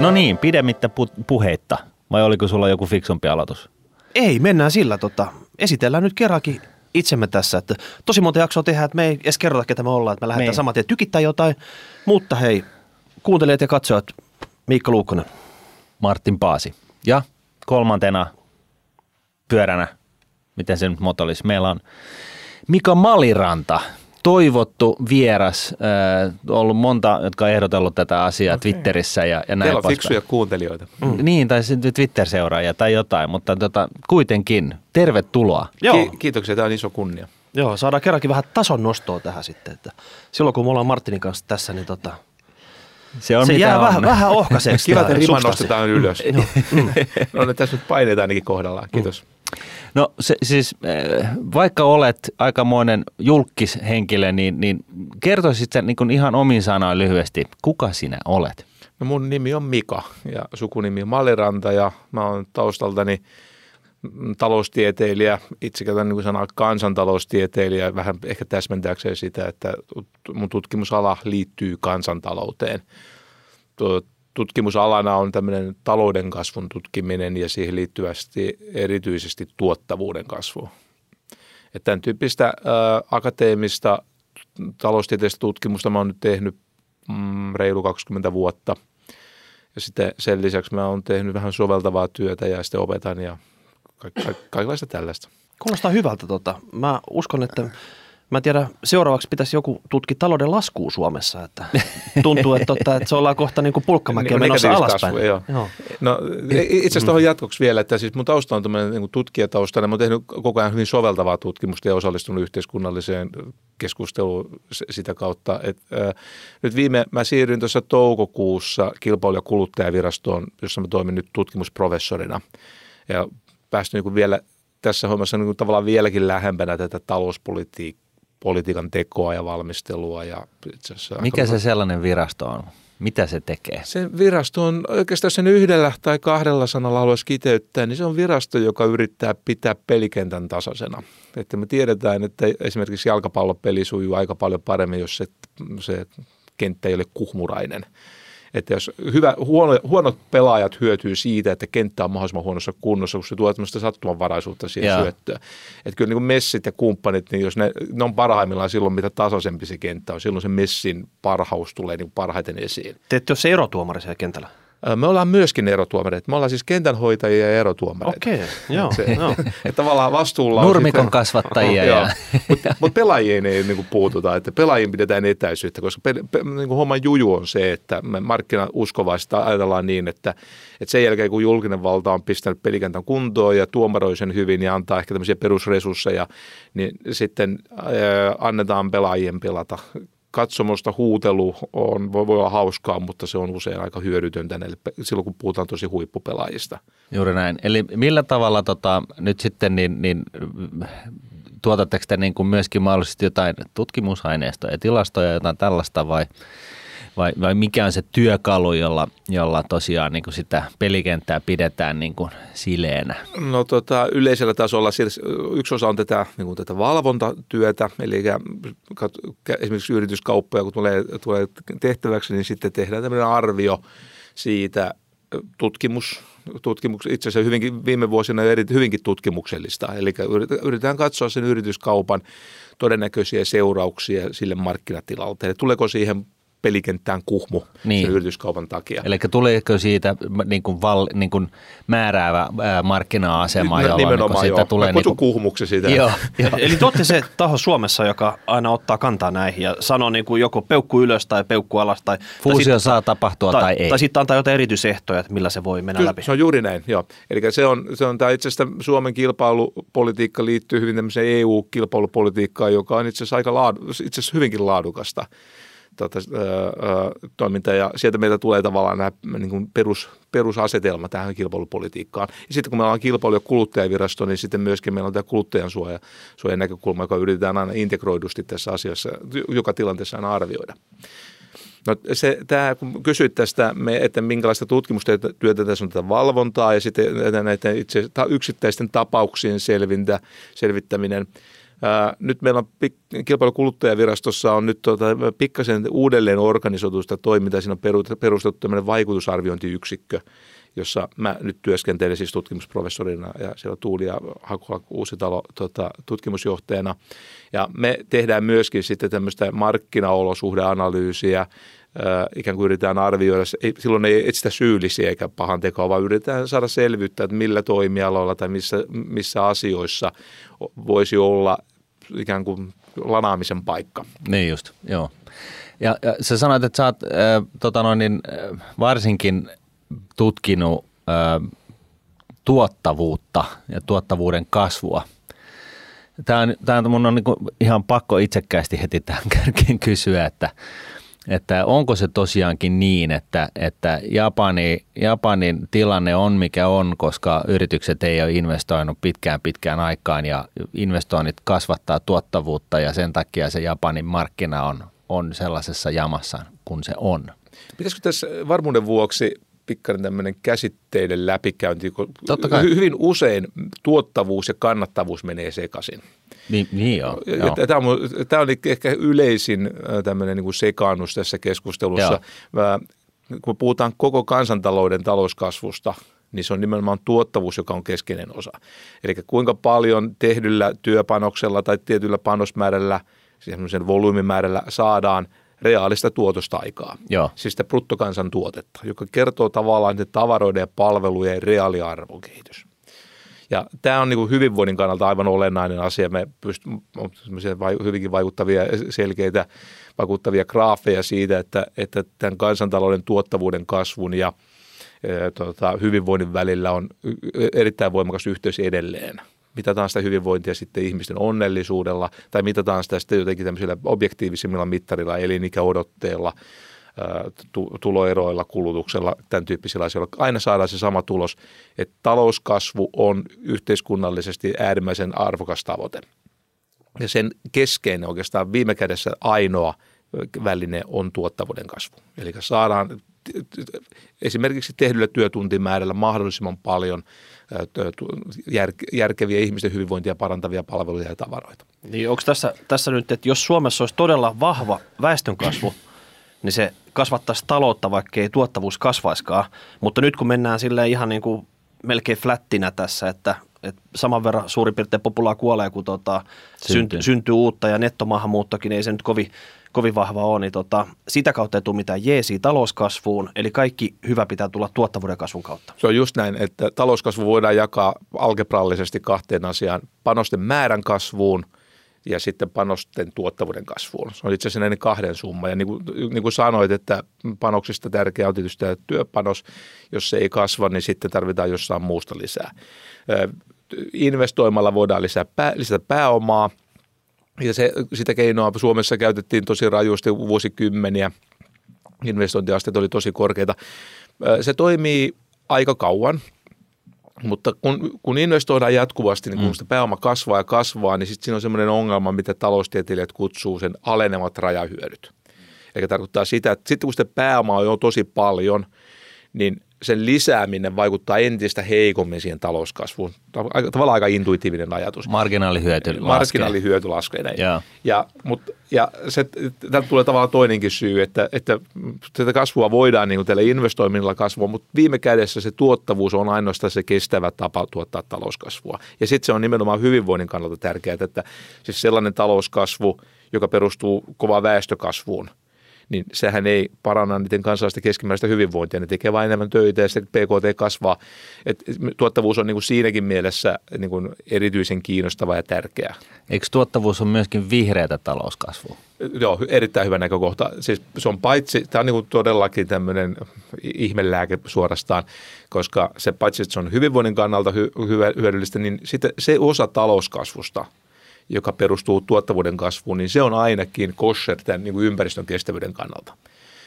No niin, pidemmittä pu- puheitta. Vai oliko sulla joku fiksumpi aloitus? Ei, mennään sillä. Tota, esitellään nyt kerrankin itsemme tässä. Että tosi monta jaksoa tehdään, että me ei edes kerrota, ketä me ollaan. Että me lähdetään Niin. saman tien tykittää jotain. Mutta hei, kuuntelijat ja katsojat, Miikka Luukkonen. Martin Paasi. Ja kolmantena pyöränä, miten se nyt olisi, meillä on Mika Maliranta, toivottu vieras, äh, ollut monta, jotka on ehdotellut tätä asiaa okay. Twitterissä ja, ja näin Teillä on poispäin. fiksuja kuuntelijoita. Mm. Niin, tai sitten Twitter-seuraajia tai jotain, mutta tota, kuitenkin tervetuloa. Joo, Ki- kiitoksia, tämä on iso kunnia. joo, saadaan kerrankin vähän tason nostoa tähän sitten. Että silloin kun me ollaan Martinin kanssa tässä, niin tota, Se on se mitä jää on. vähän, vähän ohkaiseksi. Kiva, että rima nostetaan ylös. Mm. no ne tässä nyt paineita ainakin kohdallaan. Kiitos. No se, siis äh, vaikka olet aikamoinen julkishenkilö, niin, niin kertoisit sen niin ihan omin sanoin lyhyesti, kuka sinä olet? No mun nimi on Mika ja sukunimi on Maliranta ja mä oon taustaltani taloustieteilijä, itse käytän niin sanaa kansantaloustieteilijä, vähän ehkä täsmentääkseen sitä, että mun tutkimusala liittyy kansantalouteen. Tutkimusalana on tämmöinen talouden kasvun tutkiminen ja siihen liittyvästi erityisesti tuottavuuden kasvu. Että tämän tyyppistä ä, akateemista taloustieteellistä tutkimusta mä oon nyt tehnyt mm, reilu 20 vuotta. Ja sitten sen lisäksi mä oon tehnyt vähän soveltavaa työtä ja sitten opetan ja ka- ka- kaikenlaista tällaista. Kuulostaa hyvältä. Tota. Mä uskon, että mä en tiedä, seuraavaksi pitäisi joku tutki talouden laskua Suomessa. Että tuntuu, että, tota, että se ollaan kohta niin kuin pulkkamäkiä Niin, menossa alaspäin. kasvua, joo. No itse asiassa tuohon jatkoksi vielä, että siis mun tausta on tämmöinen niin tutkijatausta, ja mä oon tehnyt koko ajan hyvin soveltavaa tutkimusta ja osallistunut yhteiskunnalliseen keskusteluun sitä kautta. Et, äh, nyt viime, mä siirryin tuossa toukokuussa kilpailu- ja kuluttajavirastoon, jossa mä toimin nyt tutkimusprofessorina ja päästy niin vielä tässä hommassa niin kuin tavallaan vieläkin lähempänä tätä talouspolitiikan tekoa ja valmistelua. Ja itse Mikä se sellainen virasto on? Mitä se tekee? se virasto on oikeastaan sen yhdellä tai kahdella sanalla haluaisi kiteyttää, niin se on virasto, joka yrittää pitää pelikentän tasaisena. Että me tiedetään, että esimerkiksi jalkapallopeli sujuu aika paljon paremmin, jos se, se kenttä ei ole kuhmurainen. Että jos hyvä, huono, huonot pelaajat hyötyy siitä, että kenttä on mahdollisimman huonossa kunnossa, kun se tuo tämmöistä sattumanvaraisuutta siihen Joo. syöttöön. Että kyllä niin kuin messit ja kumppanit, niin jos ne, ne on parhaimmillaan silloin, mitä tasaisempi se kenttä on, silloin se messin parhaus tulee niin parhaiten esiin. Te ette ole se erotuomari siellä kentällä. Me ollaan myöskin erotuomareita. Me ollaan siis kentänhoitajia ja erotuomareita. Okei, joo. Se, joo. että tavallaan vastuulla on Nurmikon sitten- kasvattajia Joo, mutta mut pelaajien ei niin puututa, että pelaajiin pidetään etäisyyttä, koska pe, pe, niin kuin homman juju on se, että me markkinauskovaista ajatellaan niin, että, että sen jälkeen kun julkinen valta on pistänyt pelikentän kuntoon ja tuomaroi sen hyvin ja antaa ehkä tämmöisiä perusresursseja, niin sitten ää, annetaan pelaajien pelata. Katsomosta huutelu on, voi, voi olla hauskaa, mutta se on usein aika hyödytöntä näille, silloin, kun puhutaan tosi huippupelaajista. juuri näin. Eli millä tavalla tota, nyt sitten niin, niin tuotatteko te niin kuin myöskin mahdollisesti jotain tutkimusaineistoja ja tilastoja ja jotain tällaista vai, vai, vai mikä on se työkalu, jolla, jolla tosiaan niin kuin sitä pelikenttää pidetään niin kuin sileenä? No tota, yleisellä tasolla siis yksi osa on tätä, niin kuin tätä valvontatyötä, eli esimerkiksi yrityskauppoja, kun tulee, tulee tehtäväksi, niin sitten tehdään tämmöinen arvio siitä tutkimus, tutkimus itse asiassa hyvinkin, viime vuosina eri, hyvinkin tutkimuksellista, eli yritetään katsoa sen yrityskaupan todennäköisiä seurauksia sille markkinatilalle, eli tuleeko siihen pelikenttään kuhmu Niin. sen yrityskaupan takia. Eli tuleeko siitä niin kuin val, niin kuin määräävä ää, markkina-asema, jolloin niin kuin Nimenomaan siitä joo. tulee... Niin kuin, kuhmuksi sitä. joo, joo. Eli te olette se taho Suomessa, joka aina ottaa kantaa näihin ja sanoo niin kuin joko peukku ylös tai peukku alas. Tai, Fuusio tai, saa tapahtua tai, tai, ei. tai sitten antaa jotain erityisehtoja, että millä se voi mennä Kyllä, läpi. se on juuri näin, joo. Eli se on, se on tämä itse asiassa Suomen kilpailupolitiikka liittyy hyvin tämmöiseen EU-kilpailupolitiikkaan, joka on itse asiassa aika laadu, itse asiassa hyvinkin laadukasta tota, toimintaa ja sieltä meiltä tulee tavallaan nämä niin kuin perus, perusasetelma tähän kilpailupolitiikkaan. Ja sitten kun me ollaan kilpailu- ja kuluttajavirasto, niin sitten myöskin meillä on tämä kuluttajan suoja, suojan näkökulma, joka yritetään aina integroidusti tässä asiassa, joka tilanteessa aina arvioida. No se, tämä, kun kysyit tästä, me, että minkälaista tutkimustyötä tässä on tätä valvontaa ja sitten näitä itse yksittäisten tapauksien selvintä, selvittäminen. Nyt meillä on kilpailukuluttajavirastossa on nyt tuota, pikkasen uudelleen organisoitusta toimintaa. Siinä on perustettu tämmöinen vaikutusarviointiyksikkö, jossa mä nyt työskentelen siis tutkimusprofessorina ja siellä Tuuli ja Hakula Uusitalo tota, tutkimusjohtajana. Ja me tehdään myöskin sitten tämmöistä markkinaolosuhdeanalyysiä, ikään kuin yritetään arvioida, silloin ei etsitä syyllisiä eikä pahan tekoa, vaan yritetään saada selvyyttä, että millä toimialoilla tai missä, missä asioissa voisi olla ikään kuin lanaamisen paikka. Niin just, joo. Ja, ja sä sanoit, että sä oot äh, tota noin, niin, äh, varsinkin tutkinut äh, tuottavuutta ja tuottavuuden kasvua. Tämä on, tämä on mun on niin ihan pakko itsekkäästi heti tähän kärkeen kysyä, että, että onko se tosiaankin niin, että, että Japani, Japanin tilanne on mikä on, koska yritykset ei ole investoinut pitkään pitkään aikaan ja investoinnit kasvattaa tuottavuutta ja sen takia se Japanin markkina on, on sellaisessa jamassa kuin se on. Pitäisikö tässä varmuuden vuoksi pikkainen tämmöinen käsitteiden läpikäynti, kun Totta kai. hyvin usein tuottavuus ja kannattavuus menee sekaisin. Niin, niin joo, joo. Tämä, on, tämä on ehkä yleisin äh, tämmöinen niin kuin sekaannus tässä keskustelussa. Mä, kun puhutaan koko kansantalouden talouskasvusta, niin se on nimenomaan tuottavuus, joka on keskeinen osa. Eli kuinka paljon tehdyllä työpanoksella tai tietyllä panosmäärällä, siis volyymimäärällä saadaan – reaalista tuotosta aikaa. Joo. Siis sitä bruttokansantuotetta, joka kertoo tavallaan tavaroiden ja palvelujen reaaliarvokehitys. Ja tämä on niin hyvinvoinnin kannalta aivan olennainen asia. Me pystymme hyvinkin vaikuttavia, selkeitä, vaikuttavia graafeja siitä, että, että tämän kansantalouden tuottavuuden kasvun ja e, tota, hyvinvoinnin välillä on erittäin voimakas yhteys edelleen mitataan sitä hyvinvointia sitten ihmisten onnellisuudella tai mitataan sitä sitten jotenkin tämmöisillä objektiivisimmilla mittarilla, elinikäodotteella, tuloeroilla, kulutuksella, tämän tyyppisillä asioilla. Aina saadaan se sama tulos, että talouskasvu on yhteiskunnallisesti äärimmäisen arvokas tavoite. Ja sen keskeinen oikeastaan viime kädessä ainoa väline on tuottavuuden kasvu. Eli saadaan esimerkiksi tehdyllä työtuntimäärällä mahdollisimman paljon järkeviä ihmisten hyvinvointia parantavia palveluja ja tavaroita. Niin onko tässä, tässä nyt, että jos Suomessa olisi todella vahva väestönkasvu, niin se kasvattaisi taloutta, vaikka ei tuottavuus kasvaiskaan. Mutta nyt kun mennään sille ihan niin kuin melkein flättinä tässä, että, että saman verran suurin piirtein populaa kuolee, kun tota, syntyy. syntyy uutta ja nettomaahanmuuttokin ei se nyt kovin kovin vahva on, niin tota, sitä kautta ei tule mitään jeesiä talouskasvuun, eli kaikki hyvä pitää tulla tuottavuuden kasvun kautta. Se on just näin, että talouskasvu voidaan jakaa algebrallisesti kahteen asiaan, panosten määrän kasvuun ja sitten panosten tuottavuuden kasvuun. Se on itse asiassa näiden kahden summa. Ja niin kuin, niin kuin sanoit, että panoksista tärkeä on tietysti tämä työpanos. Jos se ei kasva, niin sitten tarvitaan jossain muusta lisää. Investoimalla voidaan lisää, lisätä pääomaa – ja se, sitä keinoa Suomessa käytettiin tosi rajusti vuosikymmeniä. Investointiasteet oli tosi korkeita. Se toimii aika kauan, mutta kun, kun investoidaan jatkuvasti, niin kun mm. sitä pääoma kasvaa ja kasvaa, niin sitten siinä on semmoinen ongelma, mitä taloustieteilijät kutsuu sen alenevat rajahyödyt. Eli tarkoittaa sitä, että sitten kun sitä pääomaa on jo tosi paljon, niin sen lisääminen vaikuttaa entistä heikommin siihen talouskasvuun. Tavallaan aika intuitiivinen ajatus. Marginaalihyöty laskee. Marginaalihyöty laskee. Näin. Ja, ja, mut, ja se, täältä tulee tavallaan toinenkin syy, että, että tätä kasvua voidaan niin tällä investoiminnalla kasvua, mutta viime kädessä se tuottavuus on ainoastaan se kestävä tapa tuottaa talouskasvua. Ja sitten se on nimenomaan hyvinvoinnin kannalta tärkeää, että siis sellainen talouskasvu, joka perustuu kovaan väestökasvuun – niin sehän ei paranna niiden kansalaisten keskimääräistä hyvinvointia. Ne tekee vain enemmän töitä ja sitten PKT kasvaa. Et tuottavuus on niin kuin siinäkin mielessä niin kuin erityisen kiinnostava ja tärkeä. Eikö tuottavuus on myöskin vihreätä talouskasvua? Joo, erittäin hyvä näkökohta. Siis se on paitsi, tämä on niin kuin todellakin tämmöinen ihmelääke suorastaan, koska se paitsi, että se on hyvinvoinnin kannalta hy- hyödyllistä, niin sitten se osa talouskasvusta – joka perustuu tuottavuuden kasvuun, niin se on ainakin kosher tämän niin kuin ympäristön kestävyyden kannalta.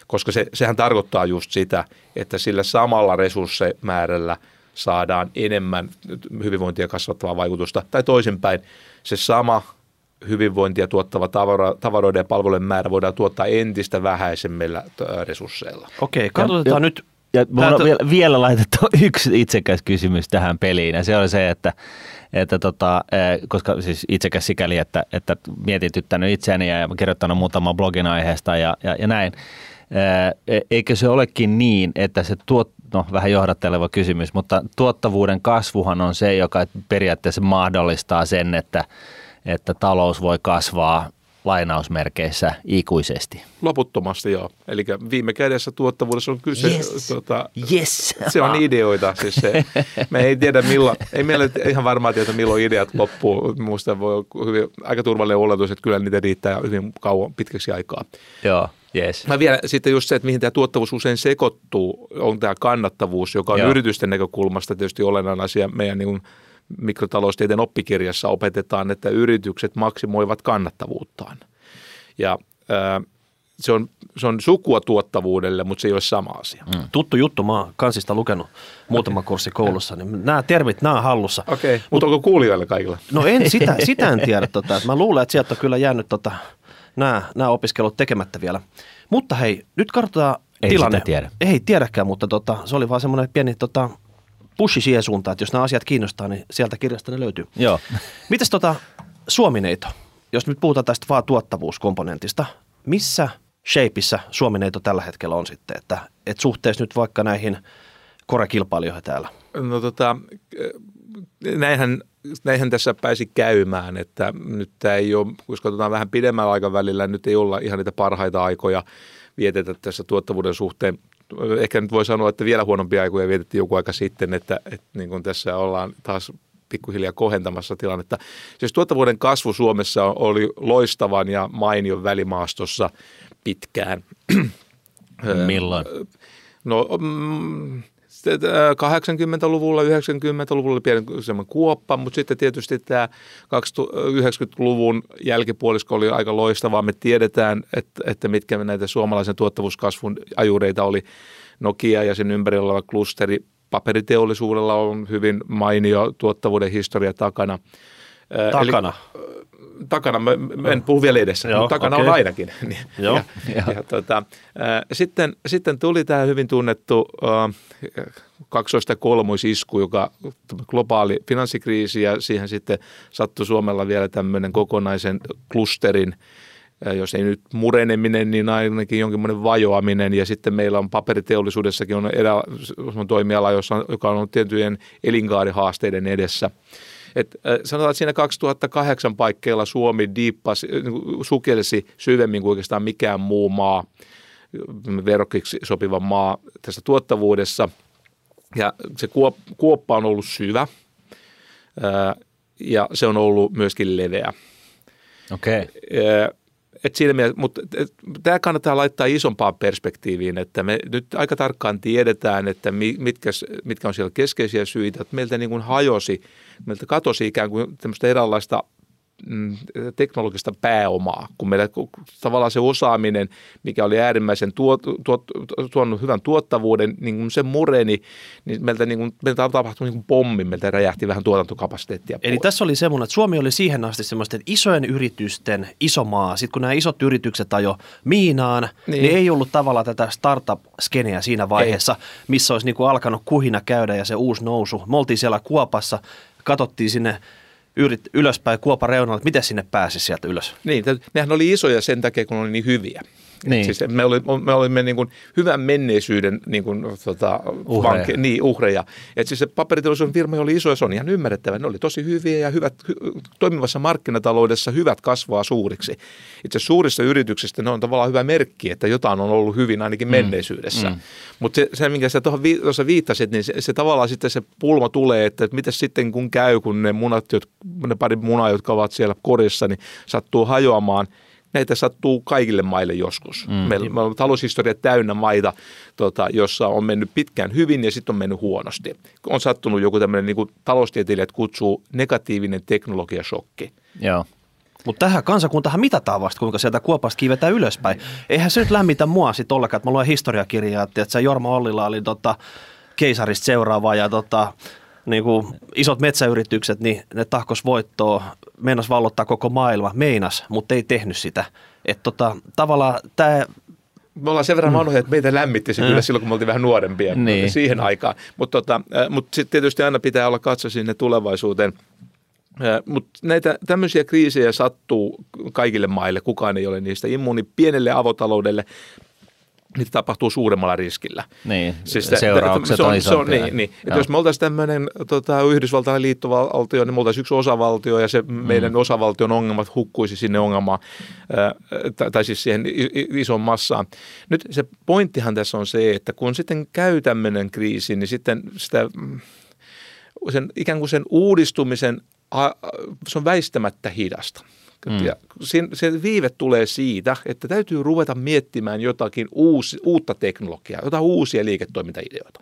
Koska se, sehän tarkoittaa just sitä, että sillä samalla resurssimäärällä saadaan enemmän hyvinvointia kasvattavaa vaikutusta. Tai toisinpäin, se sama hyvinvointia tuottava tavara, tavaroiden ja palvelujen määrä voidaan tuottaa entistä vähäisemmillä resursseilla. Okei, katsotaan ja, nyt Ja Tää on to- vielä, vielä laitettu yksi itsekäs kysymys tähän peliin, ja se on se, että, että tota, eh, koska siis itsekäs sikäli, että, että mietityttänyt itseäni ja kirjoittanut muutaman blogin aiheesta ja, ja, ja näin. Eh, Eikö se olekin niin, että se tuot, no vähän johdatteleva kysymys, mutta tuottavuuden kasvuhan on se, joka periaatteessa mahdollistaa sen, että, että talous voi kasvaa lainausmerkeissä ikuisesti. Loputtomasti joo. Eli viime kädessä tuottavuudessa on kyse. Yes. Tota, Yes! se on ideoita. Siis se, me ei tiedä milloin, ei meillä ihan varmaan tiedä milloin ideat loppuu. Minusta voi olla hyvin, aika turvallinen oletus, että kyllä niitä riittää hyvin kauan pitkäksi aikaa. Joo, yes. Mä vielä sitten just se, että mihin tämä tuottavuus usein sekoittuu, on tämä kannattavuus, joka on Joo. Yritysten näkökulmasta tietysti olennainen asia. Meidän niin mikrotaloustieteen oppikirjassa opetetaan, että yritykset maksimoivat kannattavuuttaan. Ja ää, se on, se on sukua tuottavuudelle, mutta se ei ole sama asia. Mm. Tuttu juttu, mä oon kansista lukenut muutama kurssi koulussa, niin nämä termit, nämä on hallussa. Okei, okay. mutta onko kuulijoille kaikilla? No en, sitä, sitä en tiedä. Tota, että mä luulen, että sieltä on kyllä jäänyt tota, nämä, nämä opiskelut tekemättä vielä. Mutta hei, nyt katsotaan Ei tilanne. sitä tiedä. Ei tiedäkään, mutta tota, se oli vaan semmoinen pieni tota, pushi siihen suuntaan, että jos nämä asiat kiinnostaa, niin sieltä kirjasta ne löytyy. Joo. Mitäs tota Suomineito, jos nyt puhutaan tästä vaan tuottavuuskomponentista, missä shapeissa Suomineito tällä hetkellä on sitten, että, että suhteessa nyt vaikka näihin korekilpailijoihin täällä? No tota, näinhän, näinhän tässä pääsi käymään, että nyt tämä ei ole, jos katsotaan vähän pidemmällä aikavälillä, nyt ei olla ihan niitä parhaita aikoja vietetä tässä tuottavuuden suhteen. Ehkä nyt voi sanoa, että vielä huonompia aikoja vietettiin joku aika sitten, että, että niin kuin tässä ollaan taas pikkuhiljaa kohentamassa tilannetta. Siis tuottavuuden kasvu Suomessa oli loistavan ja mainion välimaastossa pitkään. Milloin? No mm, 80-luvulla, 90-luvulla oli pieni semmoinen kuoppa, mutta sitten tietysti tämä 90-luvun jälkipuolisko oli aika loistavaa. Me tiedetään, että, että mitkä näitä suomalaisen tuottavuuskasvun ajureita oli Nokia ja sen ympärillä oleva klusteri. Paperiteollisuudella on hyvin mainio tuottavuuden historia takana. Ää, eli- Takana. mä, mä en puhu vielä edessä, Joo, mutta takana okei. on ainakin. Niin, Joo. ja, ja, tota, ää, sitten, sitten tuli tämä hyvin tunnettu kaksoista kolmoisisku, joka globaali finanssikriisi ja siihen sitten sattui Suomella vielä tämmöinen kokonaisen klusterin, ää, jos ei nyt mureneminen, niin ainakin jonkinlainen vajoaminen. Ja sitten meillä on paperiteollisuudessakin on erä, on toimiala, jossa on, joka on ollut tiettyjen elinkaarihaasteiden edessä. Et, äh, sanotaan, että siinä 2008 paikkeilla Suomi diippasi, äh, sukelsi syvemmin kuin oikeastaan mikään muu maa, verrokkiksi sopiva maa tässä tuottavuudessa. Ja se kuop- kuoppa on ollut syvä äh, ja se on ollut myöskin leveä. Okei. Okay. Et siinä mielessä, mutta tämä kannattaa laittaa isompaan perspektiiviin, että me nyt aika tarkkaan tiedetään, että mi- mitkä, mitkä on siellä keskeisiä syitä, että meiltä niin kuin hajosi, meiltä katosi ikään kuin tämmöistä eräänlaista teknologista pääomaa, kun meillä tavallaan se osaaminen, mikä oli äärimmäisen tuot, tuot, tuonut hyvän tuottavuuden, niin kun se mureni, niin meiltä, niin kuin, meiltä tapahtui niin kuin pommi, meiltä räjähti vähän tuotantokapasiteettia Eli pois. tässä oli semmoinen, että Suomi oli siihen asti semmoisten isojen yritysten iso maa. Sitten kun nämä isot yritykset ajo miinaan, niin, Niin. niin ei ollut tavallaan tätä startup-skeneä siinä vaiheessa, missä olisi niinku alkanut kuhina käydä ja se uusi nousu. Me oltiin siellä Kuopassa, katsottiin sinne yrit, ylöspäin Kuopan reunalla, että miten sinne pääsisi sieltä ylös. Niin, nehän oli isoja sen takia, kun oli niin hyviä. Niin. Siis me, oli, me olimme niin kuin hyvän menneisyyden niin kuin, tota, Uhreja. vanke, niin, uhreja. Et siis se paperiteollisuuden firma oli iso ja se on ihan ymmärrettävä. Ne oli tosi hyviä ja hyvät, hy, toimivassa markkinataloudessa hyvät kasvaa suuriksi. Itse suurissa yrityksissä ne on tavallaan hyvä merkki, että jotain on ollut hyvin ainakin menneisyydessä. Mm. Mutta se, se, minkä sä tuossa viittasit, niin se, se tavallaan sitten se pulma tulee, että, että mitä sitten kun käy, kun ne munat, ne pari munaa, jotka ovat siellä korissa, niin sattuu hajoamaan – näitä sattuu kaikille maille joskus. Mm. Meillä, meillä on taloushistoria täynnä maita, tota, jossa on mennyt pitkään hyvin ja sitten on mennyt huonosti. On sattunut joku tämmöinen, niin kuin taloustieteilijät kutsuu negatiivinen teknologiashokki. Joo. Mutta tähän kansakuntahan mitataan vasta, kuinka sieltä Kuopasta kiivetään ylöspäin. Eihän se nyt lämmitä mua sitten ollenkaan, että mä luen historiakirjaa, että se Jorma Ollila oli tota, keisarista seuraava ja tota, niin kuin isot metsäyritykset, niin ne tahkos voittoa, meinas vallottaa koko maailma, meinas, mutta ei tehnyt sitä. Että tota, tavallaan tämä me ollaan sen verran vanhoja, että meitä lämmitti se kyllä silloin, kun me oltiin vähän nuorempia Niin. siihen aikaan. Mutta tota, mut sitten tietysti aina pitää olla katso sinne tulevaisuuteen. Mutta näitä tämmöisiä kriisejä sattuu kaikille maille, kukaan ei ole niistä immuuni. Pienelle avotaloudelle niitä tapahtuu suuremmalla riskillä. Niin, Siis seuraukset se on, on, se on niin, niin. Että jos me oltaisiin tämmöinen tota, Yhdysvaltain liittovaltio, niin me oltaisiin yksi osavaltio ja se meidän Mm. osavaltion ongelmat hukkuisi sinne ongelmaan, ää, tai, siis siihen isoon massaan. Nyt se pointtihan tässä on se, että kun sitten käy tämmöinen kriisi, niin sitten sitä, mm, sen, ikään kuin sen uudistumisen, se on väistämättä hidasta. Mm. Ja sen, se viive tulee siitä, että täytyy ruveta miettimään jotakin uusi, uutta teknologiaa, jotain uusia liiketoimintaideoita.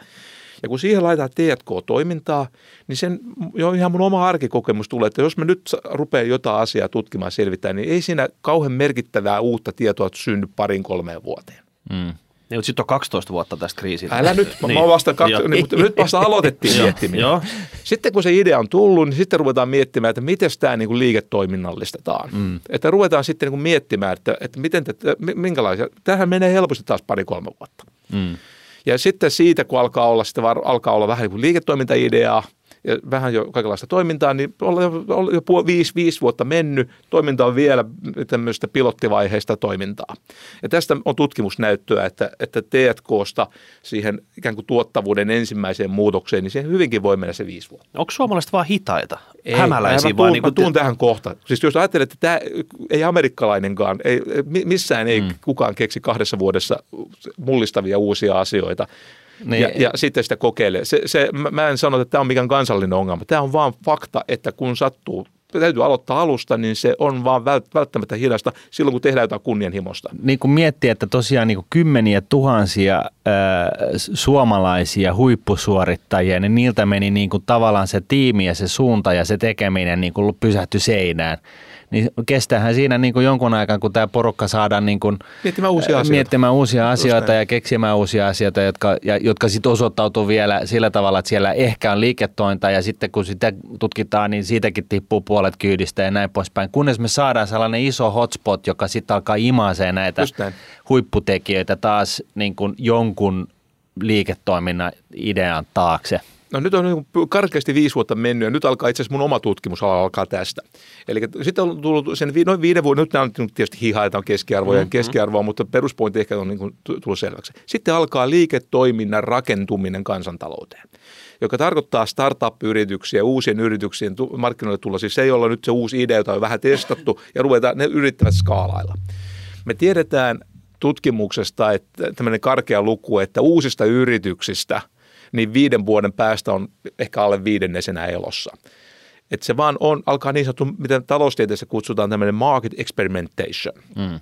Ja kun siihen laitetaan T&K-toimintaa, niin sen jo ihan mun oma arkikokemus tulee, että jos mä nyt rupean jotain asiaa tutkimaan selvittämään, niin ei siinä kauhean merkittävää uutta tietoa synny parin kolmeen vuoteen. Mm. Niin, mutta sitten on 12 vuotta tästä kriisistä. Älä nyt, mä, niin. mä vasta kaksi, niin, mutta nyt vasta aloitettiin miettiminen. Joo. Sitten kun se idea on tullut, niin sitten ruvetaan miettimään, että miten tämä niin liiketoiminnallistetaan. Mm. Että ruvetaan sitten niin kuin miettimään, että, että miten te, mi- minkälaisia. Tähän menee helposti taas pari-kolme vuotta. Mm. Ja sitten siitä, kun alkaa olla, sitten var, alkaa olla vähän niin kuin liiketoimintaideaa ja vähän jo kaikenlaista toimintaa, niin on jo, on jo puol- viisi, viisi vuotta mennyt. Toiminta on vielä tämmöistä pilottivaiheista toimintaa. Ja tästä on tutkimusnäyttöä, että, että T&Ksta siihen ikään kuin tuottavuuden ensimmäiseen muutokseen, niin siihen hyvinkin voi mennä se viisi vuotta. Onko suomalaiset vaan hitaita? Ei, Hämäläisiä tuun, niin mä tuun tähän kohta. Siis jos ajattelet, että tämä ei amerikkalainenkaan, ei, mi- missään ei mm. kukaan keksi kahdessa vuodessa mullistavia uusia asioita. Niin. Ja, ja sitten sitä kokeilee. Se, se, mä- en sano, että tämä on mikään kansallinen ongelma. Tämä on vaan fakta, että kun sattuu, täytyy aloittaa alusta, niin se on vaan vält- välttämättä hidasta silloin, kun tehdään jotain kunnianhimosta. niin kuin miettii, että tosiaan niin kymmeniä tuhansia ää, suomalaisia huippusuorittajia, niin niiltä meni niin kuin tavallaan se tiimi ja se suunta ja se tekeminen niin kuin pysähtyi seinään. Niin kestäähän siinä niin kuin jonkun aikaa, kun tämä porukka saadaan niin kuin, Miettimään uusia asioita. miettimään uusia asioita ja keksimään uusia asioita, jotka, ja, jotka sitten osoittautuu vielä sillä tavalla, että siellä ehkä on liiketointa ja sitten kun sitä tutkitaan, niin siitäkin tippuu puolet kyydistä ja näin poispäin. Kunnes me saadaan sellainen iso hotspot, joka sitten alkaa imaaseen näitä huipputekijöitä taas niin kuin jonkun liiketoiminnan idean taakse. No nyt on niin karkeasti viisi vuotta mennyt ja nyt alkaa itse asiassa mun oma tutkimus alkaa tästä. Eli sitten on tullut sen vi- noin viiden vuoden, nyt nämä on tietysti hihaetaan keskiarvoja ja keskiarvoa, mutta peruspointti ehkä on niin kuin tu- tullut selväksi. Sitten alkaa liiketoiminnan rakentuminen kansantalouteen, joka tarkoittaa startup-yrityksiä, uusien yrityksien markkinoille tulla. Siis se ei ole nyt se uusi idea, jota on vähän testattu ja ruvetaan, ne yrittävät skaalailla. Me tiedetään tutkimuksesta, että tämmöinen karkea luku, että uusista yrityksistä – niin viiden vuoden päästä on ehkä alle viidennesenä elossa. Että se vaan on, alkaa niin sanottu, mitä taloustieteessä kutsutaan tämmöinen market experimentation. Mm.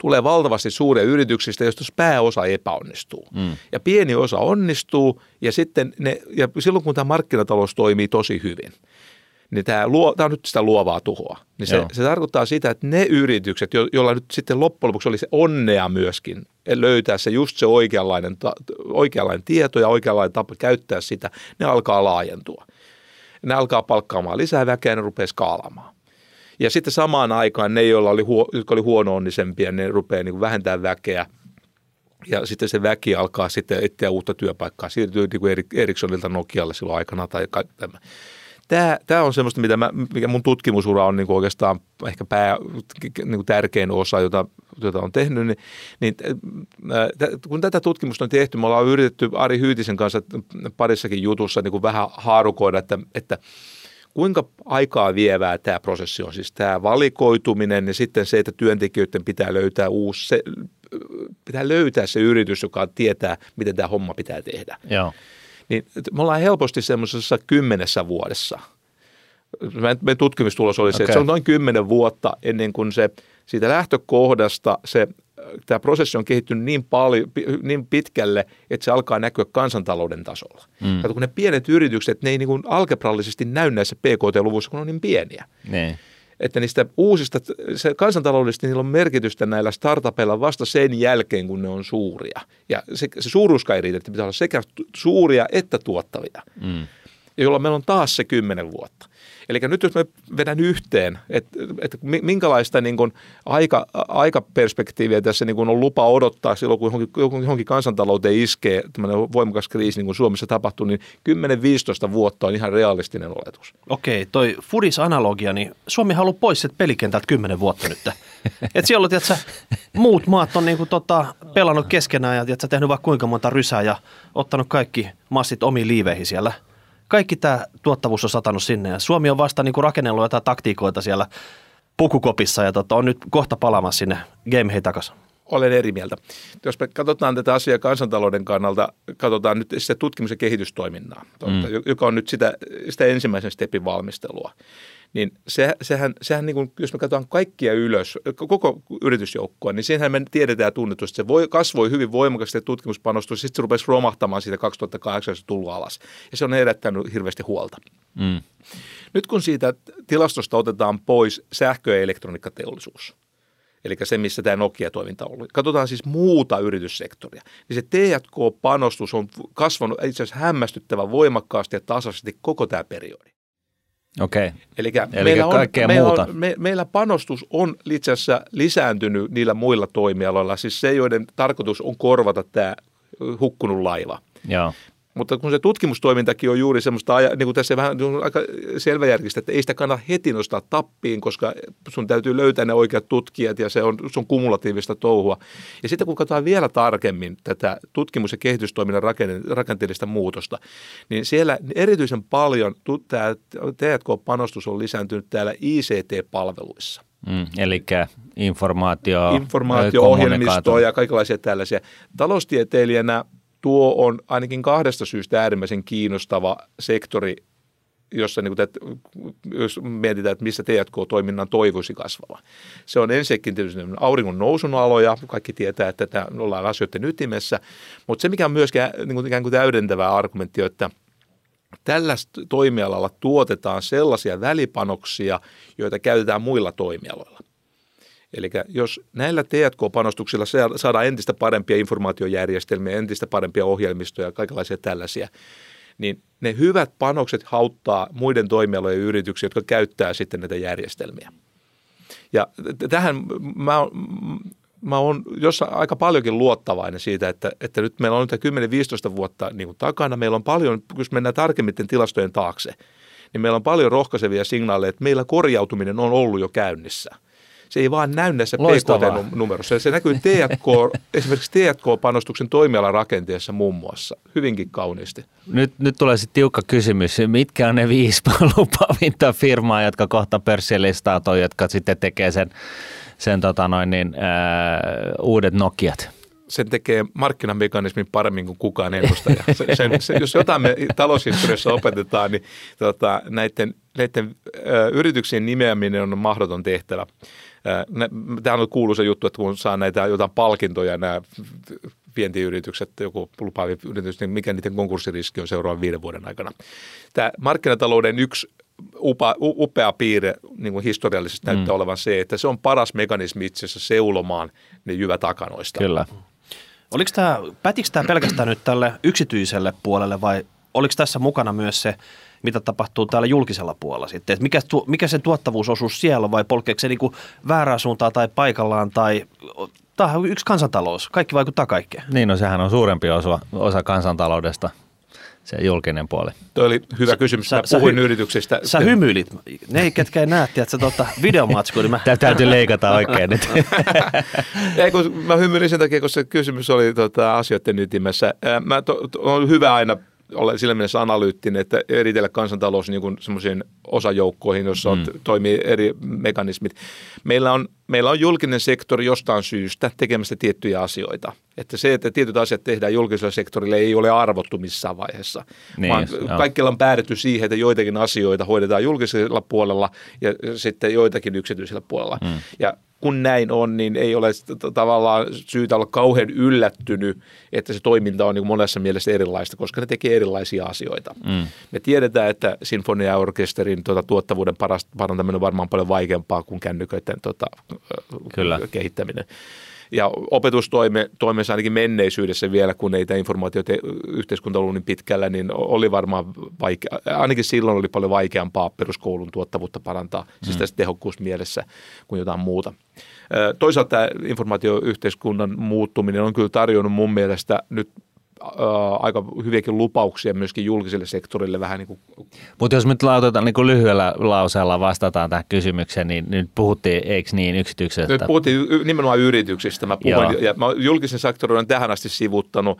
Tulee valtavasti suuria yrityksistä, joista pääosa epäonnistuu. Mm. Ja pieni osa onnistuu, ja sitten ne, ja silloin kun tämä markkinatalous toimii tosi hyvin, niin tämä, luo, tämä on nyt sitä luovaa tuhoa. Niin se, Joo. se tarkoittaa sitä, että ne yritykset, jo, joilla nyt sitten loppujen lopuksi oli se onnea myöskin löytää se just se oikeanlainen, ta- oikeanlainen tieto ja oikeanlainen tapa käyttää sitä, ne alkaa laajentua. Ne alkaa palkkaamaan lisää väkeä ja ne rupeaa skaalaamaan. Ja sitten samaan aikaan ne, joilla oli huo, jotka oli huono-onnisempia, ne rupeaa niin vähentämään väkeä ja sitten se väki alkaa sitten etsiä uutta työpaikkaa. Siirtyy niin kuin Ericssonilta Nokialle silloin aikana tai tämä. Tämä, tämä on semmoista, mitä mä, mikä mun tutkimusura on niin kuin oikeastaan ehkä pää, niin kuin tärkein osa, jota, jota on tehnyt. Niin, niin, kun tätä tutkimusta on tehty, me ollaan yritetty Ari Hyytisen kanssa parissakin jutussa niin kuin vähän haarukoida, että, että kuinka aikaa vievää tämä prosessi on. Siis tämä valikoituminen ja sitten se, että työntekijöiden pitää löytää uusi, se, pitää löytää se yritys, joka tietää, miten tämä homma pitää tehdä. Joo. Niin me ollaan helposti semmoisessa kymmenessä vuodessa. Meidän meidän tutkimustulos oli se, okay. että se on noin kymmenen vuotta ennen kuin se siitä lähtökohdasta se tämä prosessi on kehittynyt niin, paljon, niin pitkälle, että se alkaa näkyä kansantalouden tasolla. Mm. Kato, kun ne pienet yritykset, ne ei niin algebrallisesti näy näissä PKT-luvuissa, kun ne on niin pieniä. Niin. Että niistä uusista, se kansantaloudellisesti niillä on merkitystä näillä startupeilla vasta sen jälkeen, kun ne on suuria. Ja se, se suuruuskaan ei riitä, että pitää olla sekä suuria että tuottavia. Mm. Jolloin meillä on taas se kymmenen vuotta. Eli nyt jos me vedän yhteen, että, että minkälaista niin kuin aika, aikaperspektiiviä tässä niin kuin on lupa odottaa silloin, kun johonkin, johonkin kansantalouteen iskee tämmöinen voimakas kriisi, niin kuin Suomessa tapahtuu, niin 10-15 vuotta on ihan realistinen oletus. Okei, toi Fudis-analogia, niin Suomi haluaa pois sieltä pelikentältä 10 vuotta nyt. Et siellä on, tiiätkö, muut maat on niin kuin, tota, pelannut keskenään ja tiiätkö, tehnyt vaikka kuinka monta rysää ja ottanut kaikki massit omiin liiveihin siellä – kaikki tämä tuottavuus on satanut sinne ja Suomi on vasta niin kuin rakennellut jotain taktiikoita siellä pukukopissa ja tota, on nyt kohta palaamassa sinne gameihin takaisin. Olen eri mieltä. Jos me katsotaan tätä asiaa kansantalouden kannalta, katsotaan nyt sitä tutkimus- ja kehitystoiminnaa, mm. joka on nyt sitä, sitä ensimmäisen stepin valmistelua niin se, sehän, sehän niin kuin, jos me katsotaan kaikkia ylös, koko yritysjoukkoa, niin siinähän me tiedetään tunnetusti, että se voi, kasvoi hyvin voimakkaasti tutkimuspanostus, sitten se rupesi romahtamaan siitä 2008, se tullut alas. Ja se on herättänyt hirveästi huolta. Mm. Nyt kun siitä tilastosta otetaan pois sähkö- ja elektroniikkateollisuus, eli se, missä tämä Nokia-toiminta on ollut. Katsotaan siis muuta yrityssektoria. Niin se T&K-panostus on kasvanut itse asiassa hämmästyttävän voimakkaasti ja tasaisesti koko tämä periodi. Okei. Eli meillä, on, meillä, on, me, meillä panostus on itse asiassa lisääntynyt niillä muilla toimialoilla, siis se, joiden tarkoitus on korvata tämä hukkunut laiva. Joo. Mutta kun se tutkimustoimintakin on juuri semmoista, niin kuin tässä vähän niin aika selväjärkistä, että ei sitä kannata heti nostaa tappiin, koska sun täytyy löytää ne oikeat tutkijat ja se on, se on kumulatiivista touhua. Ja sitten kun katsotaan vielä tarkemmin tätä tutkimus- ja kehitystoiminnan rakenteellista muutosta, niin siellä erityisen paljon tämä T&K-panostus on lisääntynyt täällä ICT-palveluissa. Mm, eli informaatio, informaatio-ohjelmistoa ja kaikenlaisia tällaisia. Taloustieteilijänä tuo on ainakin kahdesta syystä äärimmäisen kiinnostava sektori, jossa niin kuin, jos mietitään, että missä T&K-toiminnan toivoisi kasvava. Se on ensinnäkin tietysti auringon nousun aloja, kaikki tietää, että tämä ollaan asioiden ytimessä, mutta se mikä on myöskin niin kuin, ikään kuin täydentävä argumentti, että tällä toimialalla tuotetaan sellaisia välipanoksia, joita käytetään muilla toimialoilla. Eli jos näillä T&K-panostuksilla saadaan entistä parempia informaatiojärjestelmiä, entistä parempia ohjelmistoja ja kaikenlaisia tällaisia, niin ne hyvät panokset hauttaa muiden toimialojen yrityksiä, jotka käyttää sitten näitä järjestelmiä. Ja tähän mä, mä oon jossain aika paljonkin luottavainen siitä, että, että nyt meillä on nyt 10-15 vuotta niin kuin takana. Meillä on paljon, jos mennään tarkemmin tilastojen taakse, niin meillä on paljon rohkaisevia signaaleja, että meillä korjautuminen on ollut jo käynnissä – se ei vaan näy näissä PKT-numerossa. Se näkyy T&K, esimerkiksi T&K-panostuksen toimialarakenteessa muun muassa hyvinkin kauniisti. Nyt, nyt tulee sitten tiukka kysymys. Mitkä on ne viisi lupavinta firmaa, jotka kohta pörssilistautuu, jotka sitten tekee sen, sen tota noin niin, ää, uudet Nokiat? sen tekee markkinamekanismin paremmin kuin kukaan ennustaja. Sen, sen, jos jotain me taloushistoriassa opetetaan, niin tota, näiden, näiden ö, yrityksien nimeäminen on mahdoton tehtävä. Tämä on kuuluisa juttu, että kun saa näitä jotain palkintoja, nämä vientiyritykset, joku lupaavi yritys, niin mikä niiden konkurssiriski on seuraavan viiden vuoden aikana. Tämä markkinatalouden yksi upa, upea piirre niin kuin historiallisesti näyttää mm. olevan se, että se on paras mekanismi itse asiassa seulomaan ne jyvät takanoista. Kyllä. Oliko tämä, pätikö tämä pelkästään nyt tälle yksityiselle puolelle vai oliko tässä mukana myös se mitä tapahtuu täällä julkisella puolella sitten. Että mikä, mikä se tuottavuusosuus siellä on vai polkeeko se niinku väärää suuntaa tai paikallaan tai tämä on yksi kansantalous. Kaikki vaikuttaa kaikkeen. Niin, no sehän on suurempi osa, osa kansantaloudesta se julkinen puoli? Tuo oli hyvä sä, kysymys. Mä sä, puhuin sä, yrityksistä. Sä hymyilit. Ne, ketkä ei näe, että sä tota videomatsku, niin mä... Tää täytyy leikata oikein nyt. ei, kun mä hymyilin sen takia, kun se kysymys oli tota, asioiden ytimessä. Mä to, to, on hyvä aina olla sillä mielessä analyyttinen, että eritellä kansantalous niin semmoisiin osajoukkoihin, joissa mm. toimii eri mekanismit. Meillä on, meillä on julkinen sektori jostain syystä tekemässä tiettyjä asioita. Että se, että tietyt asiat tehdään julkisella sektorilla ei ole arvottu missään vaiheessa, niin, vaan kaikilla on päädytty siihen, että joitakin asioita hoidetaan julkisella puolella ja sitten joitakin yksityisellä puolella. Mm. Ja kun näin on, niin ei ole tavallaan syytä olla kauhean yllättynyt, että se toiminta on niin monessa mielessä erilaista, koska ne tekee erilaisia asioita. Mm. Me tiedetään, että sinfoniaorkesterin tuota, tuottavuuden parantaminen on varmaan paljon vaikeampaa kuin kännyköiden tuota, Kyllä. kehittäminen. Ja opetustoimessa ainakin menneisyydessä vielä, kun ei tämä informaatioyhteiskunta ollut niin pitkällä, niin oli varmaan vaikea, ainakin silloin oli paljon vaikeampaa peruskoulun tuottavuutta parantaa, siis mm. siis tässä tehokkuusmielessä kuin jotain muuta. Toisaalta tämä informaatioyhteiskunnan muuttuminen on kyllä tarjonnut mun mielestä nyt aika hyviäkin lupauksia myöskin julkiselle sektorille vähän niin kuin. Mutta jos nyt lautetaan niin kuin lyhyellä lauseella vastataan tähän kysymykseen, niin nyt puhuttiin, eikö niin, yksityisestä? Nyt puhuttiin nimenomaan yrityksistä. Mä puhuin, ja mä julkisen sektorin on tähän asti sivuttanut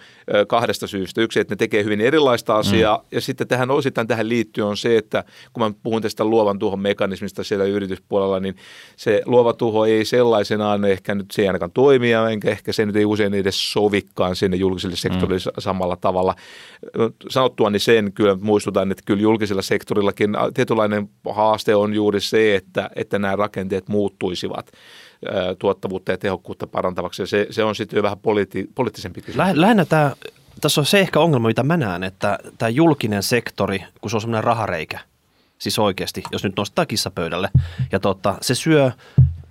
kahdesta syystä. Yksi, että ne tekee hyvin erilaista asiaa, mm. ja sitten tähän osittain tähän liittyy on se, että kun mä puhun tästä luovan tuhon mekanismista siellä yrityspuolella, niin se luova tuho ei sellaisenaan ehkä nyt se ei ainakaan toimia, enkä ehkä se nyt ei usein edes sovikkaan sinne julkiselle sektorille mm samalla tavalla. Sanottua niin sen kyllä muistutan, että kyllä julkisella sektorillakin tietynlainen haaste on juuri se, että, että nämä rakenteet muuttuisivat tuottavuutta ja tehokkuutta parantavaksi. Se, se on sitten jo vähän poliitti, poliittisempi kysymys. Lähinnä tämä, tässä on se ehkä ongelma, mitä mä näen, että tämä julkinen sektori, kun se on semmoinen rahareikä, siis oikeasti, jos nyt nostaa kissapöydälle, ja totta, se syö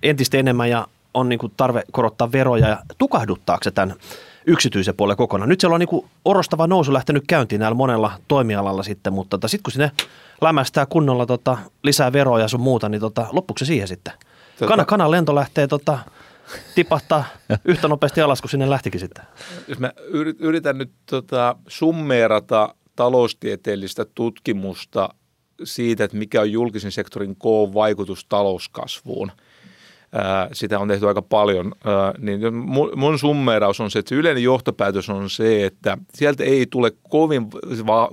entistä enemmän ja on niin tarve korottaa veroja ja tukahduttaako se tämän yksityisen puolen kokonaan. Nyt siellä on niin orostava nousu lähtenyt käyntiin näillä monella toimialalla sitten, mutta tota, sitten kun sinne lämästää kunnolla tota, lisää veroja ja sun muuta, niin tota, loppuksi se siihen sitten. Tota... Kana, kanan lento lähtee tota, tipahtaa yhtä nopeasti alas kuin sinne lähtikin sitten. Jos mä yritän nyt tota, summeerata taloustieteellistä tutkimusta siitä, että mikä on julkisen sektorin koon vaikutus talouskasvuun – sitä on tehty aika paljon, niin mun summeeraus on se, että se yleinen johtopäätös on se, että sieltä ei tule kovin,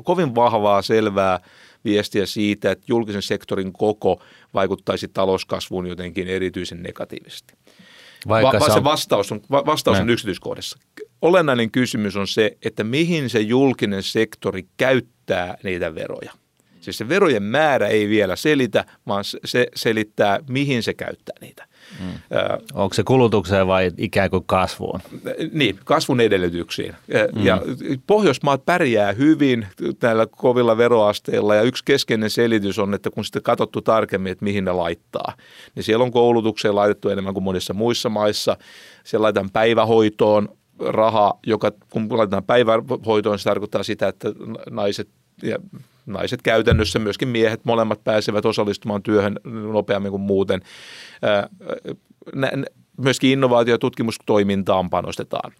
kovin vahvaa selvää viestiä siitä, että julkisen sektorin koko vaikuttaisi talouskasvuun jotenkin erityisen negatiivisesti. Vaikka Va- se, on... vastaus on, vastaus on yksityiskohdassa. Olennainen kysymys on se, että mihin se julkinen sektori käyttää niitä veroja. Siis se verojen määrä ei vielä selitä, vaan se selittää, mihin se käyttää niitä. Mm. Onko se kulutukseen vai ikään kuin kasvuun? Niin, kasvun edellytyksiin. Mm. Ja Pohjoismaat pärjää hyvin näillä kovilla veroasteilla ja yksi keskeinen selitys on, että kun sitten katsottu tarkemmin, että mihin ne laittaa, niin siellä on koulutukseen laitettu enemmän kuin monissa muissa maissa. Siellä laitetaan päivähoitoon raha, joka kun laitetaan päivähoitoon, se tarkoittaa sitä, että naiset ja naiset käytännössä, myöskin miehet, molemmat pääsevät osallistumaan työhön nopeammin kuin muuten. Myöskin innovaatio- ja tutkimustoimintaan panostetaan.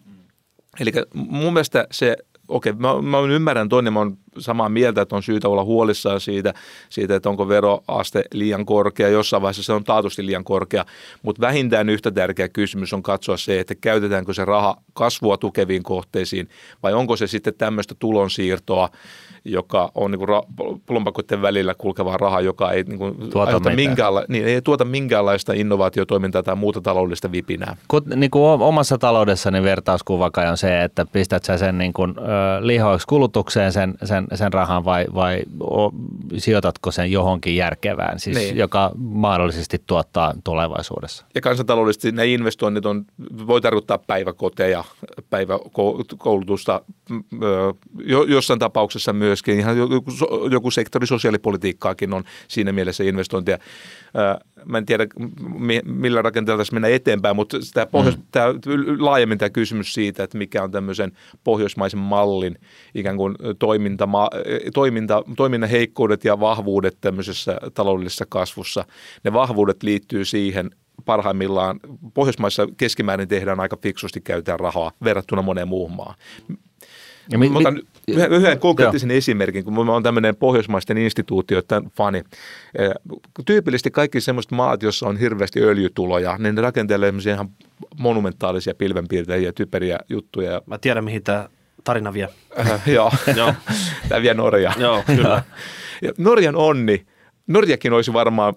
Eli mun mielestä se okei, mä, mä ymmärrän toinen, mä oon samaa mieltä, että on syytä olla huolissaan siitä, siitä, että onko veroaste liian korkea. Jossain vaiheessa se on taatusti liian korkea, mutta vähintään yhtä tärkeä kysymys on katsoa se, että käytetäänkö se raha kasvua tukeviin kohteisiin vai onko se sitten tämmöistä tulonsiirtoa, joka on niin kuin välillä kulkevaa rahaa, joka ei, niin kuin, tuota minkäänla- niin, ei tuota minkäänlaista innovaatiotoimintaa tai muuta taloudellista vipinää. Kut, niin kuin omassa taloudessani vertauskuva kai on se, että pistät sä sen niin kuin, ö, lihoiksi kulutukseen sen, sen, sen rahan vai, vai o, sijoitatko sen johonkin järkevään, siis, niin. joka mahdollisesti tuottaa tulevaisuudessa. Ja kansantaloudellisesti ne investoinnit on, voi tarkoittaa päiväkoteja, päiväkoulutusta, jossain tapauksessa myös myöskin. Ihan joku, joku sektori sosiaalipolitiikkaakin on siinä mielessä investointia. Mä en tiedä, millä rakenteella tässä mennään eteenpäin, mutta tämä, pohjois, mm. tämä laajemmin tämä kysymys siitä, että mikä on tämmöisen pohjoismaisen mallin ikään kuin toiminta, toiminta, toiminnan heikkoudet ja vahvuudet tämmöisessä taloudellisessa kasvussa. Ne vahvuudet liittyy siihen, parhaimmillaan Pohjoismaissa keskimäärin tehdään aika fiksusti käytetään rahaa verrattuna moneen muuhun maahan. Ja mi, mi, yhden, yhden konkreettisen joo. esimerkin, kun mä oon tämmöinen pohjoismaisten instituutioiden fani. Tyypillisesti kaikki semmoiset maat, joissa on hirveästi öljytuloja, niin ne rakentelee ihan monumentaalisia pilvenpiirtejä ja typeriä juttuja. Mä tiedän, mihin tämä tarina vie. Äh, joo, tämä vie Norja. Joo, kyllä. Norjan onni Norjakin olisi varmaan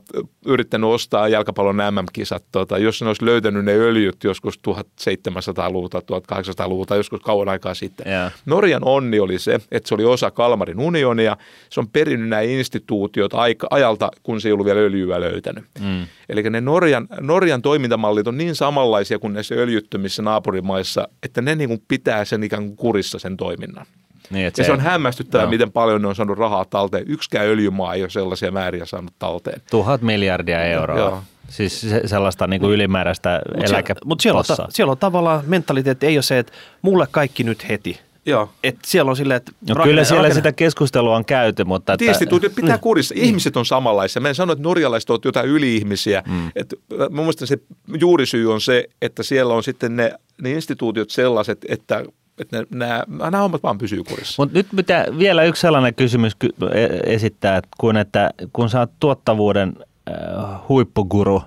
yrittänyt ostaa jalkapallon MM-kisat, tota, jos ne olisi löytänyt ne öljyt joskus 1700-luvulta, 1800-luvulta, joskus kauan aikaa sitten. Yeah. Norjan onni oli se, että se oli osa Kalmarin unionia. Se on perinnyt nämä instituutiot aika, ajalta, kun se ei ollut vielä öljyä löytänyt. Mm. Eli ne Norjan, Norjan toimintamallit on niin samanlaisia kuin näissä öljyttömissä naapurimaissa, että ne niin kuin pitää sen ikään kuin kurissa sen toiminnan. Niin, ja se, se- on hämmästyttävää, Joo. miten paljon ne on saanut rahaa talteen. Yksikään öljymaa ei ole sellaisia määriä saanut talteen. Tuhat miljardia euroa. Joo. Siis se, sellaista niin kuin ylimääräistä Mutta siellä, mut siellä, on ta, siellä on tavallaan mentaliteetti, ei ole se, että mulle kaikki nyt heti. Joo. Et siellä on silleen, että No rakenne- kyllä siellä rakenne- sitä keskustelua on käyty, mutta... että- Instituutiot pitää kurissa. Ihmiset on samanlaisia. Mä en sano, että norjalaiset ovat jotain yli-ihmisiä. Mm. Et, mun mielestä se juurisyy on se, että siellä on sitten ne, ne instituutiot sellaiset, että, että nämä, nämä hommat vaan pysyy kurissa. Mutta nyt pitää vielä yksi sellainen kysymys ky- e- esittää, että kun, että kun sä oot tuottavuuden äh, huippuguru,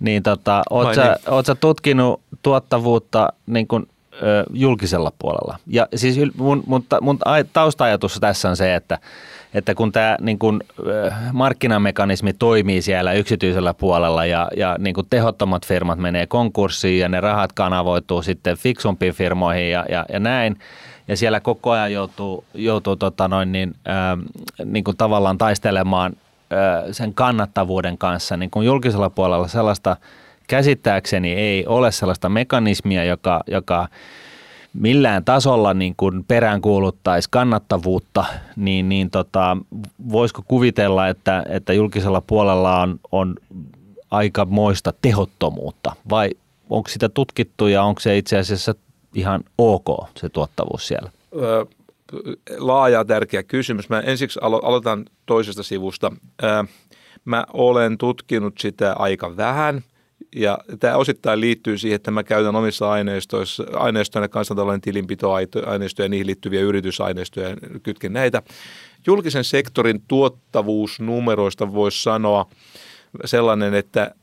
niin tota, oot, Vai sä, niin? oot sä tutkinut tuottavuutta niin kun, julkisella puolella? Ja siis mun, mun, mun tausta-ajatus tässä on se, että, että kun tämä niin kun, ö, markkinamekanismi toimii siellä yksityisellä puolella ja, ja niin kun tehottomat firmat menee konkurssiin ja ne rahat kanavoituu sitten fiksumpiin firmoihin ja, ja, ja näin, ja siellä koko ajan joutuu, joutuu tota noin niin, ää, niin tavallaan taistelemaan ää, sen kannattavuuden kanssa, niin kuin julkisella puolella sellaista käsittääkseni ei ole sellaista mekanismia, joka, joka millään tasolla niin kuin peräänkuuluttaisi kannattavuutta, niin, niin tota, voisiko kuvitella, että, että julkisella puolella on, on aikamoista tehottomuutta vai onko sitä tutkittu ja onko se itse asiassa ihan ok se tuottavuus siellä? Ö, laaja tärkeä kysymys. Mä ensiksi alo- aloitan toisesta sivusta. Ö, Mä olen tutkinut sitä aika vähän ja tämä osittain liittyy siihen, että mä käytän omissa aineistoissa, aineistoina kansantalouden tilinpitoaineistoja ja niihin liittyviä yritysaineistoja ja kytken näitä. Julkisen sektorin tuottavuusnumeroista voisi sanoa sellainen, että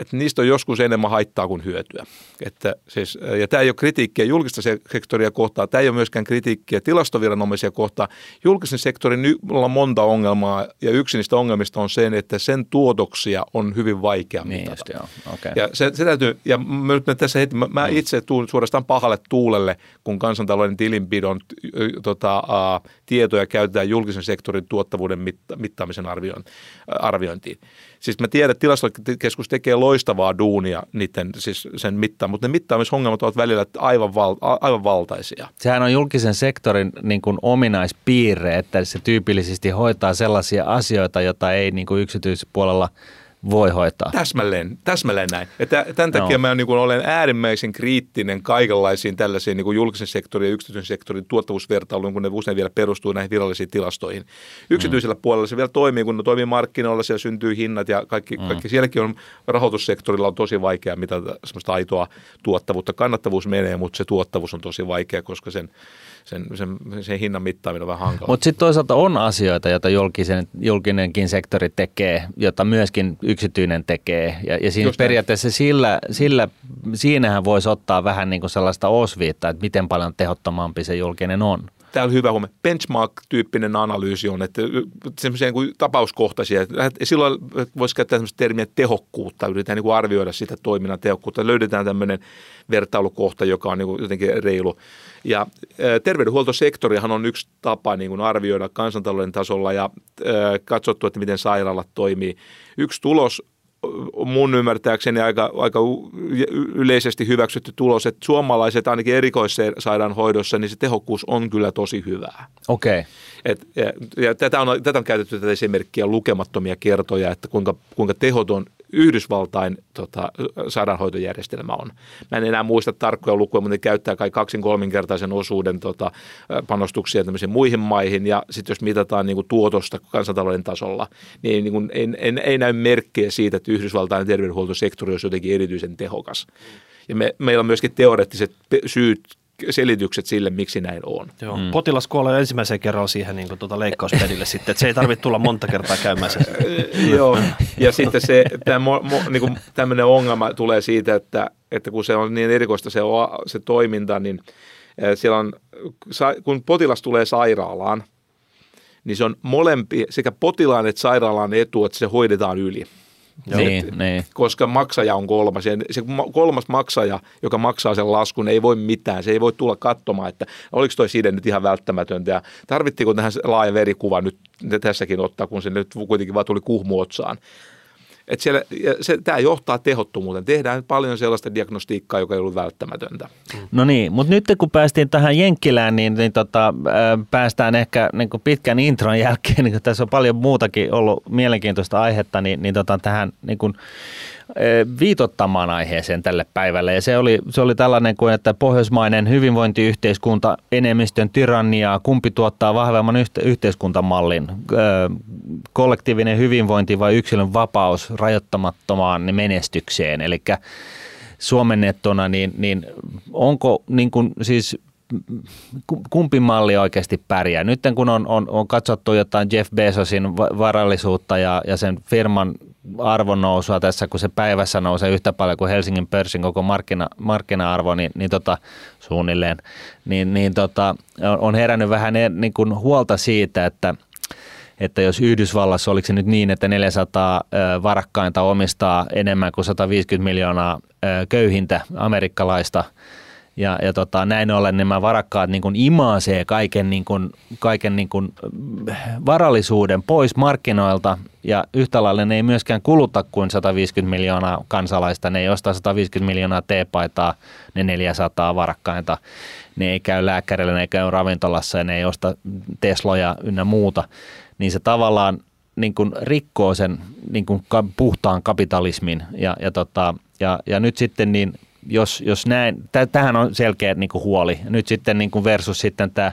että niistä on joskus enemmän haittaa kuin hyötyä. Että siis, ja tämä ei ole kritiikkiä julkista se- sektoria kohtaan, tämä ei ole myöskään kritiikkiä tilastoviranomaisia kohtaan. Julkisen sektorin on monta ongelmaa ja yksi niistä ongelmista on se, että sen tuotoksia on hyvin vaikea Niin mitata. just, joo. Okay. Ja se, se täytyy, ja mä, tässä heti, mä, mä itse tuun suorastaan pahalle tuulelle, kun kansantalouden tilinpidon tota, ä, tietoja käytetään julkisen sektorin tuottavuuden mitta, mittaamisen arviointiin. Siis mä tiedän, että tilastokeskus tekee loistavaa duunia niiden, siis sen mittaan, mutta ne mittaamisongelmat ovat välillä aivan, val, aivan valtaisia. Sehän on julkisen sektorin niin kuin ominaispiirre, että se tyypillisesti hoitaa sellaisia asioita, joita ei niin kuin yksityispuolella voi hoitaa. Täsmälleen, täsmälleen näin. Ja tä- tämän takia Joo. mä niin kuin olen äärimmäisen kriittinen kaikenlaisiin tällaisiin niin kuin julkisen sektorin ja yksityisen sektorin tuottavuusvertailuun, kun ne usein vielä perustuu näihin virallisiin tilastoihin. Yksityisellä mm. puolella se vielä toimii, kun ne toimii markkinoilla, siellä syntyy hinnat ja kaikki, mm. kaikki sielläkin on, rahoitussektorilla on tosi vaikea mitata semmoista aitoa tuottavuutta. Kannattavuus menee, mutta se tuottavuus on tosi vaikea, koska sen, sen, sen, sen hinnan mittaaminen on vähän hankala. Mutta sitten toisaalta on asioita, joita julkisen, julkinenkin sektori tekee, jota myöskin yksityinen tekee. Ja, ja siinä Just näin. periaatteessa sillä, sillä, siinähän voisi ottaa vähän niin kuin sellaista osviittaa, että miten paljon tehottomampi se julkinen on. Tämä on hyvä huomio. Benchmark-tyyppinen analyysi on, että semmoisia niin tapauskohtaisia. Silloin voisi käyttää semmoista termiä tehokkuutta, yritetään niin kuin arvioida sitä toiminnan tehokkuutta. Löydetään tämmöinen vertailukohta, joka on niin kuin jotenkin reilu. Ja terveydenhuoltosektorihan on yksi tapa niin kuin arvioida kansantalouden tasolla ja katsottu, että miten sairaalat toimii. Yksi tulos mun ymmärtääkseni aika, aika yleisesti hyväksytty tulos, että suomalaiset ainakin erikoissairaanhoidossa, niin se tehokkuus on kyllä tosi hyvää. Okei. Okay. Et, ja, ja tätä, on, tätä on käytetty tätä esimerkkiä lukemattomia kertoja, että kuinka, kuinka tehoton Yhdysvaltain tota, sairaanhoitojärjestelmä on. Mä en enää muista tarkkoja lukuja, mutta ne käyttää kai kaksin kolminkertaisen osuuden tota, panostuksia muihin maihin. Ja sitten jos mitataan niin kuin tuotosta kansantalouden tasolla, niin, niin kuin, ei, ei, ei näy merkkejä siitä, että Yhdysvaltain terveydenhuoltosektori olisi jotenkin erityisen tehokas. Ja me, meillä on myöskin teoreettiset syyt, selitykset sille, miksi näin on. Joo. Mm. Potilas kuolee ensimmäisen kerran siihen niin tuota leikkauspedille sitten, että se ei tarvitse tulla monta kertaa käymään sen. Joo, ja sitten se, tämä, mo, mo, niin kuin tämmöinen ongelma tulee siitä, että, että kun se on niin erikoista se, o- se toiminta, niin siellä on, kun potilas tulee sairaalaan, niin se on molempi, sekä potilaan että sairaalan etu, että se hoidetaan yli. Niin, niin. Koska maksaja on kolmas. Ja se ma- kolmas maksaja, joka maksaa sen laskun, ei voi mitään. Se ei voi tulla katsomaan, että oliko toi side nyt ihan välttämätöntä. Ja tarvittiinko tähän laaja verikuva nyt tässäkin ottaa, kun se nyt kuitenkin vaan tuli kuhmu otsaan. Et siellä, se, tämä johtaa tehottomuuteen. Tehdään paljon sellaista diagnostiikkaa, joka ei ollut välttämätöntä. No niin, mutta nyt kun päästiin tähän Jenkkilään, niin, niin tota, päästään ehkä niin kuin pitkän intron jälkeen, niin tässä on paljon muutakin ollut mielenkiintoista aihetta, niin, niin tota, tähän niin kuin, viitottamaan aiheeseen tälle päivälle. Ja se oli, se oli tällainen kuin, että pohjoismainen hyvinvointiyhteiskunta, enemmistön tyranniaa, kumpi tuottaa vahvemman yhte- yhteiskuntamallin, kollektiivinen hyvinvointi vai yksilön vapaus rajoittamattomaan menestykseen. Eli suomennettuna, niin, niin onko niin kuin, siis kumpi malli oikeasti pärjää? Nyt kun on, on, on katsottu jotain Jeff Bezosin varallisuutta ja, ja sen firman arvonnousua tässä, kun se päivässä nousee yhtä paljon kuin Helsingin pörssin koko markkina, markkina-arvo, niin, niin tota, suunnilleen, niin, niin tota, on herännyt vähän niin kuin huolta siitä, että että jos Yhdysvallassa oliko se nyt niin, että 400 varakkainta omistaa enemmän kuin 150 miljoonaa köyhintä amerikkalaista – ja, ja tota, näin ollen nämä varakkaat niin kuin imaasee kaiken, niin kuin, kaiken niin kuin varallisuuden pois markkinoilta ja yhtä lailla ne ei myöskään kuluta kuin 150 miljoonaa kansalaista. Ne ei osta 150 miljoonaa teepaitaa, ne 400 varakkainta. Ne ei käy lääkärillä, ne ei käy ravintolassa ja ne ei osta Tesloja ynnä muuta. Niin se tavallaan niin kuin rikkoo sen niin kuin puhtaan kapitalismin ja, ja, tota, ja, ja nyt sitten niin jos, jos näin, tähän on selkeä niin kuin huoli. Nyt sitten niin kuin versus sitten tämä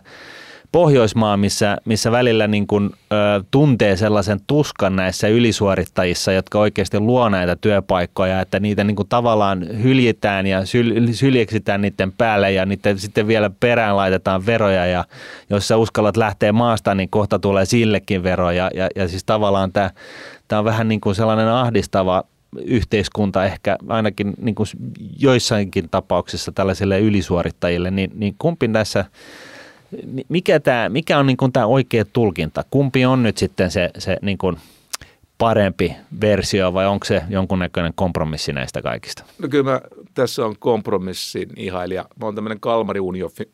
Pohjoismaa, missä, missä välillä niin kuin, ö, tuntee sellaisen tuskan näissä ylisuorittajissa, jotka oikeasti luo näitä työpaikkoja, että niitä niin kuin tavallaan hyljitään ja syl, syljeksitään niiden päälle ja niiden sitten vielä perään laitetaan veroja ja jos sä uskallat lähteä maasta, niin kohta tulee sillekin veroja ja, ja siis tavallaan tämä, tämä on vähän niin kuin sellainen ahdistava yhteiskunta ehkä ainakin niin kuin joissainkin tapauksissa tällaisille ylisuorittajille, niin, niin kumpi tässä, mikä, tämä, mikä on niin kuin tämä oikea tulkinta? Kumpi on nyt sitten se, se niin kuin parempi versio vai onko se jonkunnäköinen kompromissi näistä kaikista? No kyllä mä, tässä on kompromissin ihailija. Mä oon tämmöinen Kalmari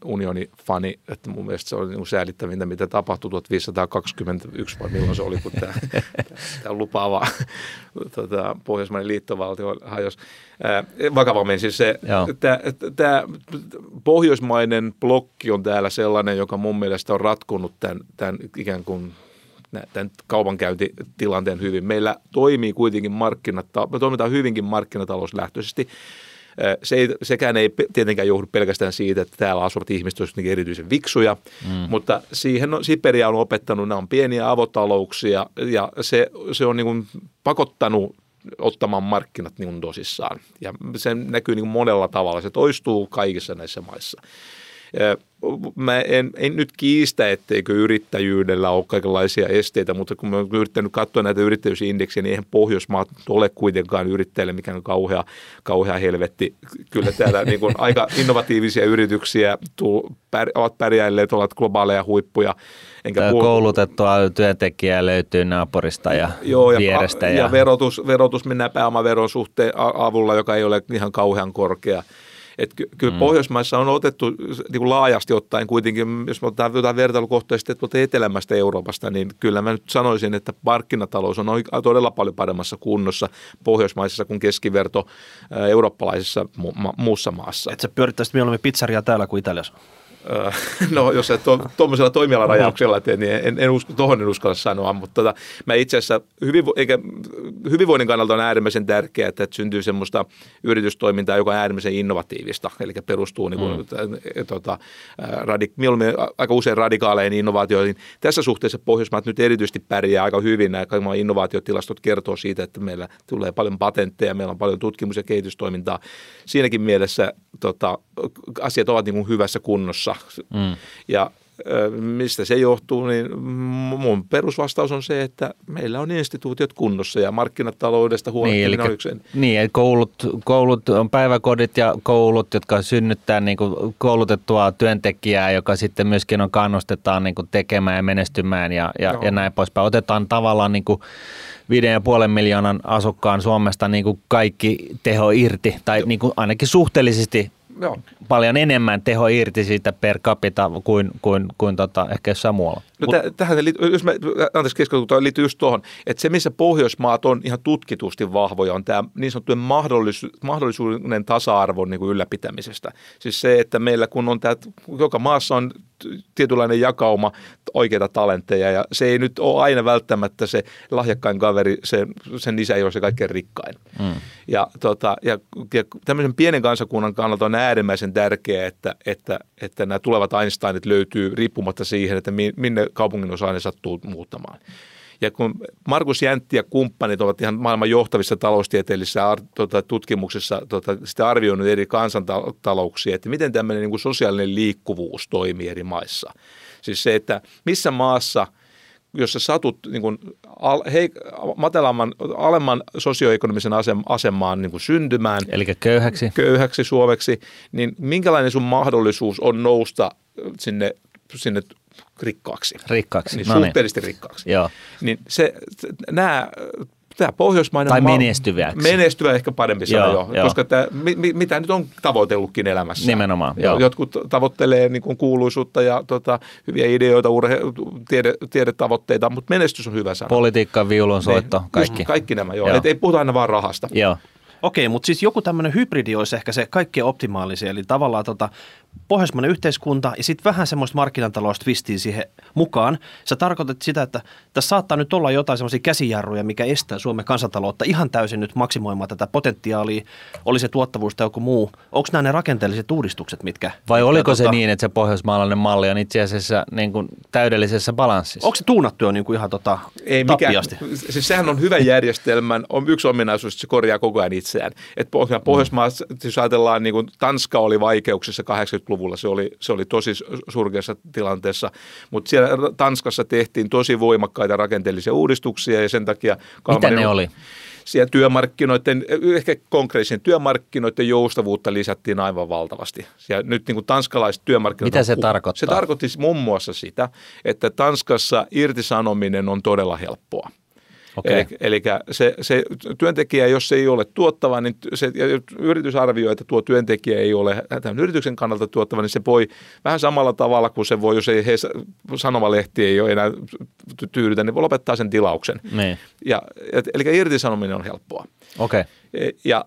Unioni fani, että mun mielestä se on niin säälittävintä, mitä tapahtui 1521, vai milloin se oli, kun tämä, tämä lupaava tota, pohjoismainen liittovaltio hajosi. Vakavammin siis se, tämä, tämä pohjoismainen blokki on täällä sellainen, joka mun mielestä on ratkonut tämän, tämän ikään kuin tämän kaupankäyntitilanteen hyvin. Meillä toimii kuitenkin markkinat, me toimitaan hyvinkin markkinatalouslähtöisesti. Se ei, sekään ei tietenkään johdu pelkästään siitä, että täällä asuvat ihmiset olisivat erityisen viksuja, mm. mutta siihen on, Siperia on opettanut, nämä on pieniä avotalouksia ja se, se on niin kuin pakottanut ottamaan markkinat niin tosissaan. Ja se näkyy niin monella tavalla, se toistuu kaikissa näissä maissa. Mä en, en nyt kiistä, etteikö yrittäjyydellä ole kaikenlaisia esteitä, mutta kun mä oon yrittänyt katsoa näitä yrittäjyysindeksiä, niin eihän Pohjoismaat ole kuitenkaan yrittäjille mikään kauhea, kauhea helvetti. Kyllä täällä niin kuin aika innovatiivisia yrityksiä tuu, pär, ovat pärjäilleet, ovat globaaleja huippuja. Enkä puhu... Koulutettua työntekijää löytyy naapurista ja Joo, ja, vierestä. Ja, ja verotus, verotus mennään pääomaveron suhteen avulla, joka ei ole ihan kauhean korkea. Et ky- kyllä mm. Pohjoismaissa on otettu niin kuin laajasti ottaen kuitenkin, jos me otetaan jotain vertailukohtaisesti että etelämästä Euroopasta, niin kyllä mä nyt sanoisin, että markkinatalous on todella paljon paremmassa kunnossa Pohjoismaissa kuin keskiverto eurooppalaisessa mu- muussa maassa. Että sä pyörittäisit mieluummin pizzeria täällä kuin Italiassa? no jos et tuommoisella toimialarajauksella tee, niin en, en usko, tuohon en uskalla sanoa, mutta tota, mä itse asiassa hyvinvo, eikä, hyvinvoinnin kannalta on äärimmäisen tärkeää, että syntyy semmoista yritystoimintaa, joka on äärimmäisen innovatiivista, eli perustuu niin kuin, mm. tota, radik, aika usein radikaaleihin innovaatioihin. Tässä suhteessa Pohjoismaat nyt erityisesti pärjää aika hyvin. Nämä innovaatiotilastot kertoo siitä, että meillä tulee paljon patentteja, meillä on paljon tutkimus- ja kehitystoimintaa. Siinäkin mielessä tota, asiat ovat niin kuin hyvässä kunnossa Mm. Ja mistä se johtuu, niin mun perusvastaus on se, että meillä on instituutiot kunnossa ja markkinataloudesta huolehtiminen niin, on yksi. Niin, koulut, koulut on päiväkodit ja koulut, jotka synnyttää niin kuin koulutettua työntekijää, joka sitten myöskin on kannustetaan niin kuin tekemään ja menestymään ja, ja, ja näin poispäin. Otetaan tavallaan niin kuin viiden ja puolen miljoonan asukkaan Suomesta niin kuin kaikki teho irti, tai niin kuin ainakin suhteellisesti Joo. paljon enemmän teho irti siitä per capita kuin, kuin, kuin tota, ehkä jossain muualla. No Mut, tähän, jos mä, anteeksi keskustelu liittyy just tuohon, että se missä Pohjoismaat on ihan tutkitusti vahvoja on tämä niin sanottujen mahdollisu, mahdollisuuden tasa-arvon niin kuin ylläpitämisestä. Siis se, että meillä kun on tämä, joka maassa on tietynlainen jakauma oikeita talentteja ja se ei nyt ole aina välttämättä se lahjakkain kaveri, se, sen isä ei ole se kaikkein rikkain. Mm. Ja, tota, ja, ja tämmöisen pienen kansakunnan kannalta on äärimmäisen tärkeää, että, että, että nämä tulevat Einsteinit löytyy riippumatta siihen, että minne kaupungin osa ne sattuu muuttamaan. Ja kun Markus Jäntti ja kumppanit ovat ihan maailman johtavissa taloustieteellisissä tota, tutkimuksissa tota, sitä arvioinut eri kansantalouksia, että miten tämmöinen niin kuin sosiaalinen liikkuvuus toimii eri maissa. Siis se, että missä maassa – jos sä satut niin kuin al, hei, matalamman, alemman sosioekonomisen asem, asemaan niin kuin syntymään. Eli köyhäksi. Köyhäksi suomeksi, niin minkälainen sun mahdollisuus on nousta sinne, sinne rikkaaksi. Rikkaaksi, niin, no suhteellisesti niin. rikkaaksi. Joo. Niin se, nämä tämä pohjoismainen Tai menestyväksi. Menestyvä ehkä parempi sana joo, jo, koska tämä, mi, mitä nyt on tavoitellutkin elämässä. Nimenomaan, joo. Jotkut tavoittelee niin kuin kuuluisuutta ja tota, hyviä ideoita, urhe, tiede, tiedetavoitteita, mutta menestys on hyvä sana. Politiikka, viulunsoitto, niin, kaikki. Kaikki nämä, joo. joo. Et ei puhuta aina vaan rahasta. Joo. Okei, mutta siis joku tämmöinen hybridi olisi ehkä se kaikkein optimaalisin, eli tavallaan tota, pohjoismainen yhteiskunta ja sitten vähän semmoista markkinataloudesta twistiin siihen mukaan. Sä tarkoitat sitä, että tässä saattaa nyt olla jotain semmoisia käsijarruja, mikä estää Suomen kansantaloutta ihan täysin nyt maksimoimaan tätä potentiaalia, oli se tuottavuus tai joku muu. Onko nämä ne rakenteelliset uudistukset, mitkä... Vai mitkä, oliko tota, se niin, että se pohjoismaalainen malli on itse asiassa niin kuin täydellisessä balanssissa? Onko se tuunattu jo niin kuin ihan tota, Ei mikään, siis sehän on hyvä järjestelmän, on yksi ominaisuus, että se korjaa koko ajan itseään. Et Pohjoismaassa, mm. jos ajatellaan, niin kuin Tanska oli vaikeuksissa 80-luvulla, se oli, se oli tosi surkeassa tilanteessa, mutta siellä Tanskassa tehtiin tosi voimakkaita rakenteellisia uudistuksia ja sen takia... Mitä ne oli? Siellä työmarkkinoiden, ehkä konkreettisen työmarkkinoiden joustavuutta lisättiin aivan valtavasti. Ja nyt niin kuin tanskalaiset työmarkkinat... Mitä se tarkoittaa? Se tarkoitti muun muassa sitä, että Tanskassa irtisanominen on todella helppoa. Okay. Eli, eli se, se työntekijä, jos se ei ole tuottava, niin se, yritys arvioi, että tuo työntekijä ei ole tämän yrityksen kannalta tuottava, niin se voi vähän samalla tavalla kuin se voi, jos ei he, sanomalehti ei ole enää tyydytä, niin voi lopettaa sen tilauksen. Niin. Ja, eli irtisanominen on helppoa. Okay. E, ja ja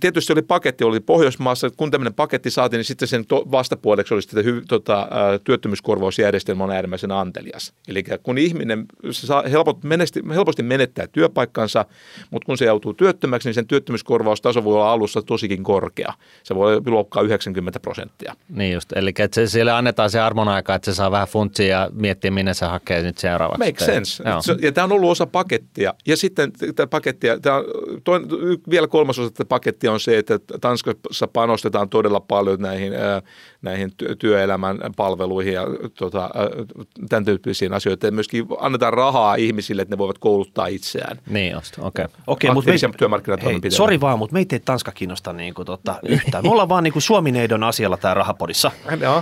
tietysti oli paketti, oli Pohjoismaassa, kun tämmöinen paketti saatiin, niin sitten sen to, vastapuoleksi oli sitten hy, tota, työttömyyskorvausjärjestelmä on äärimmäisen antelias. Eli kun ihminen se saa helpot, menesti, helposti menettää työpaikkansa, mutta kun se joutuu työttömäksi, niin sen työttömyyskorvaustaso voi olla alussa tosikin korkea. Se voi luokkaa 90 prosenttia. Niin just, eli että se, sille annetaan se armon aika, että se saa vähän funtsia ja miettiä, minne se hakee nyt seuraavaksi. Make sense. Ja tämä on ollut osa pakettia. Ja sitten tämä pakettia, tämä on toinen, vielä kolmas osa tätä pakettia, paketti on se, että Tanskassa panostetaan todella paljon näihin, näihin työelämän palveluihin ja tota, tämän tyyppisiin asioihin. Ja myöskin annetaan rahaa ihmisille, että ne voivat kouluttaa itseään. Niin just, okei. Okay. Okay, mutta me, sori vaan, mutta meitä ei Tanska kiinnosta niin kuin, tota, yhtään. Me ollaan vaan niin kuin Suomineidon asialla täällä rahapodissa.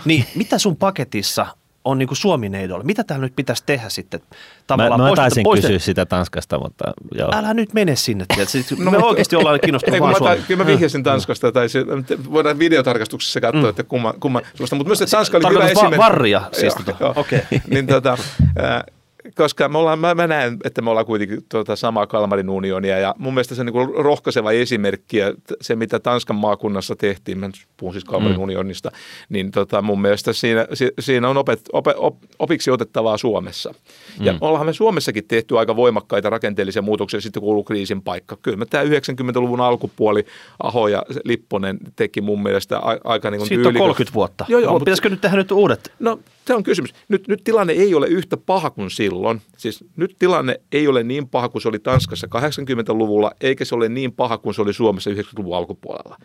Niin, mitä sun paketissa on niin kuin Suomi-neidolla. Mitä täällä nyt pitäisi tehdä sitten? Tavallaan mä, mä taisin poistet... kysyä sitä Tanskasta, mutta joo. Älä nyt mene sinne. Siis no, me oikeasti ollaan kiinnostuneet vaan Suomi. Kyllä mä vihjasin Tanskasta, tai se, voidaan videotarkastuksessa katsoa, mm. että kumma, kumma mutta myös että Tanska oli hyvä esimerkki. varria siis. Joo, Okei. Okay. niin tota, koska me ollaan, mä, mä näen, että me ollaan kuitenkin tuota samaa Kalmarin unionia ja mun mielestä se on niin rohkaiseva esimerkki ja se, mitä Tanskan maakunnassa tehtiin, mä puhun siis Kalmarin mm. unionista, niin tota, mun mielestä siinä, siinä on opet, op, op, opiksi otettavaa Suomessa. Ja mm. ollaan me Suomessakin tehty aika voimakkaita rakenteellisia muutoksia sitten kuuluu kriisin paikka. Kyllä me tämä 90-luvun alkupuoli Aho ja Lipponen teki mun mielestä aika niin kuin Siitä on 30 vuotta. Joo, joo, mutta pitäisikö nyt tehdä nyt uudet? No se on kysymys. Nyt, nyt tilanne ei ole yhtä paha kuin silloin. Siis nyt tilanne ei ole niin paha kuin se oli Tanskassa 80-luvulla, eikä se ole niin paha kuin se oli Suomessa 90-luvun alkupuolella.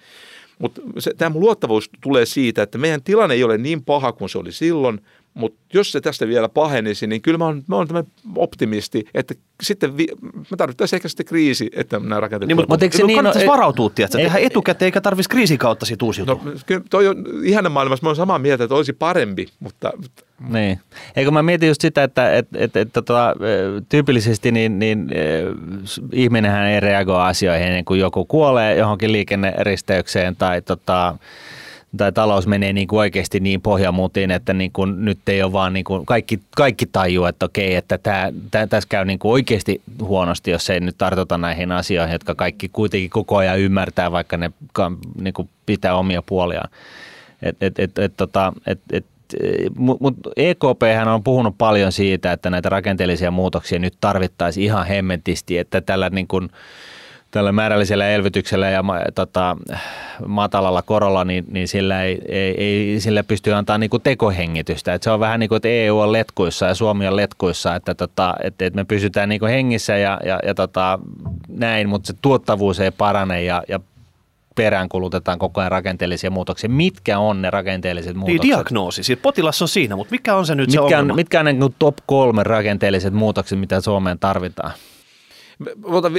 Mutta tämä luottavuus tulee siitä, että meidän tilanne ei ole niin paha kuin se oli silloin, mutta jos se tästä vielä pahenisi, niin kyllä mä oon, mä oon optimisti, että sitten vi, me tarvittaisiin ehkä sitten kriisi, että nämä rakenteet... Niin, mutta, eikö se niin, no, varautua, että tehdä etukäteen, eikä tarvitsisi kriisin kautta siitä uusiutua? No, kyllä toi on ihana maailmassa, mä oon samaa mieltä, että olisi parempi, mutta... Niin. Eikö mä mietin just sitä, että et, et, et, tota, tyypillisesti niin, niin ihminenhän ei reagoi asioihin ennen kuin joku kuolee johonkin liikenneristeykseen tai tota, tai talous menee niin kuin oikeasti niin pohjamuutiin, että niin kuin nyt ei ole vaan niin kuin kaikki, kaikki tajuu, että okei, että tämä, tämä, tässä käy niin kuin oikeasti huonosti, jos ei nyt tartuta näihin asioihin, jotka kaikki kuitenkin koko ajan ymmärtää, vaikka ne niin kuin pitää omia puoliaan. Et, et, et, et, tota, et, et, mutta EKP on puhunut paljon siitä, että näitä rakenteellisia muutoksia nyt tarvittaisiin ihan hemmetisti, että tällä niin kuin, tällä määrällisellä elvytyksellä ja tota, matalalla korolla, niin, niin sillä ei, ei, ei sillä pysty antaa niin kuin tekohengitystä. Et se on vähän niin kuin, että EU on letkuissa ja Suomi on letkuissa, että, tota, että, että me pysytään niin kuin hengissä ja, ja, ja tota, näin, mutta se tuottavuus ei parane ja, ja peräänkulutetaan koko ajan rakenteellisia muutoksia. Mitkä on ne rakenteelliset niin, muutokset? Niin, diagnoosi. Siis potilas on siinä, mutta mikä on se nyt mitkä se on, mitkä on niin top kolme rakenteelliset muutokset, mitä Suomeen tarvitaan?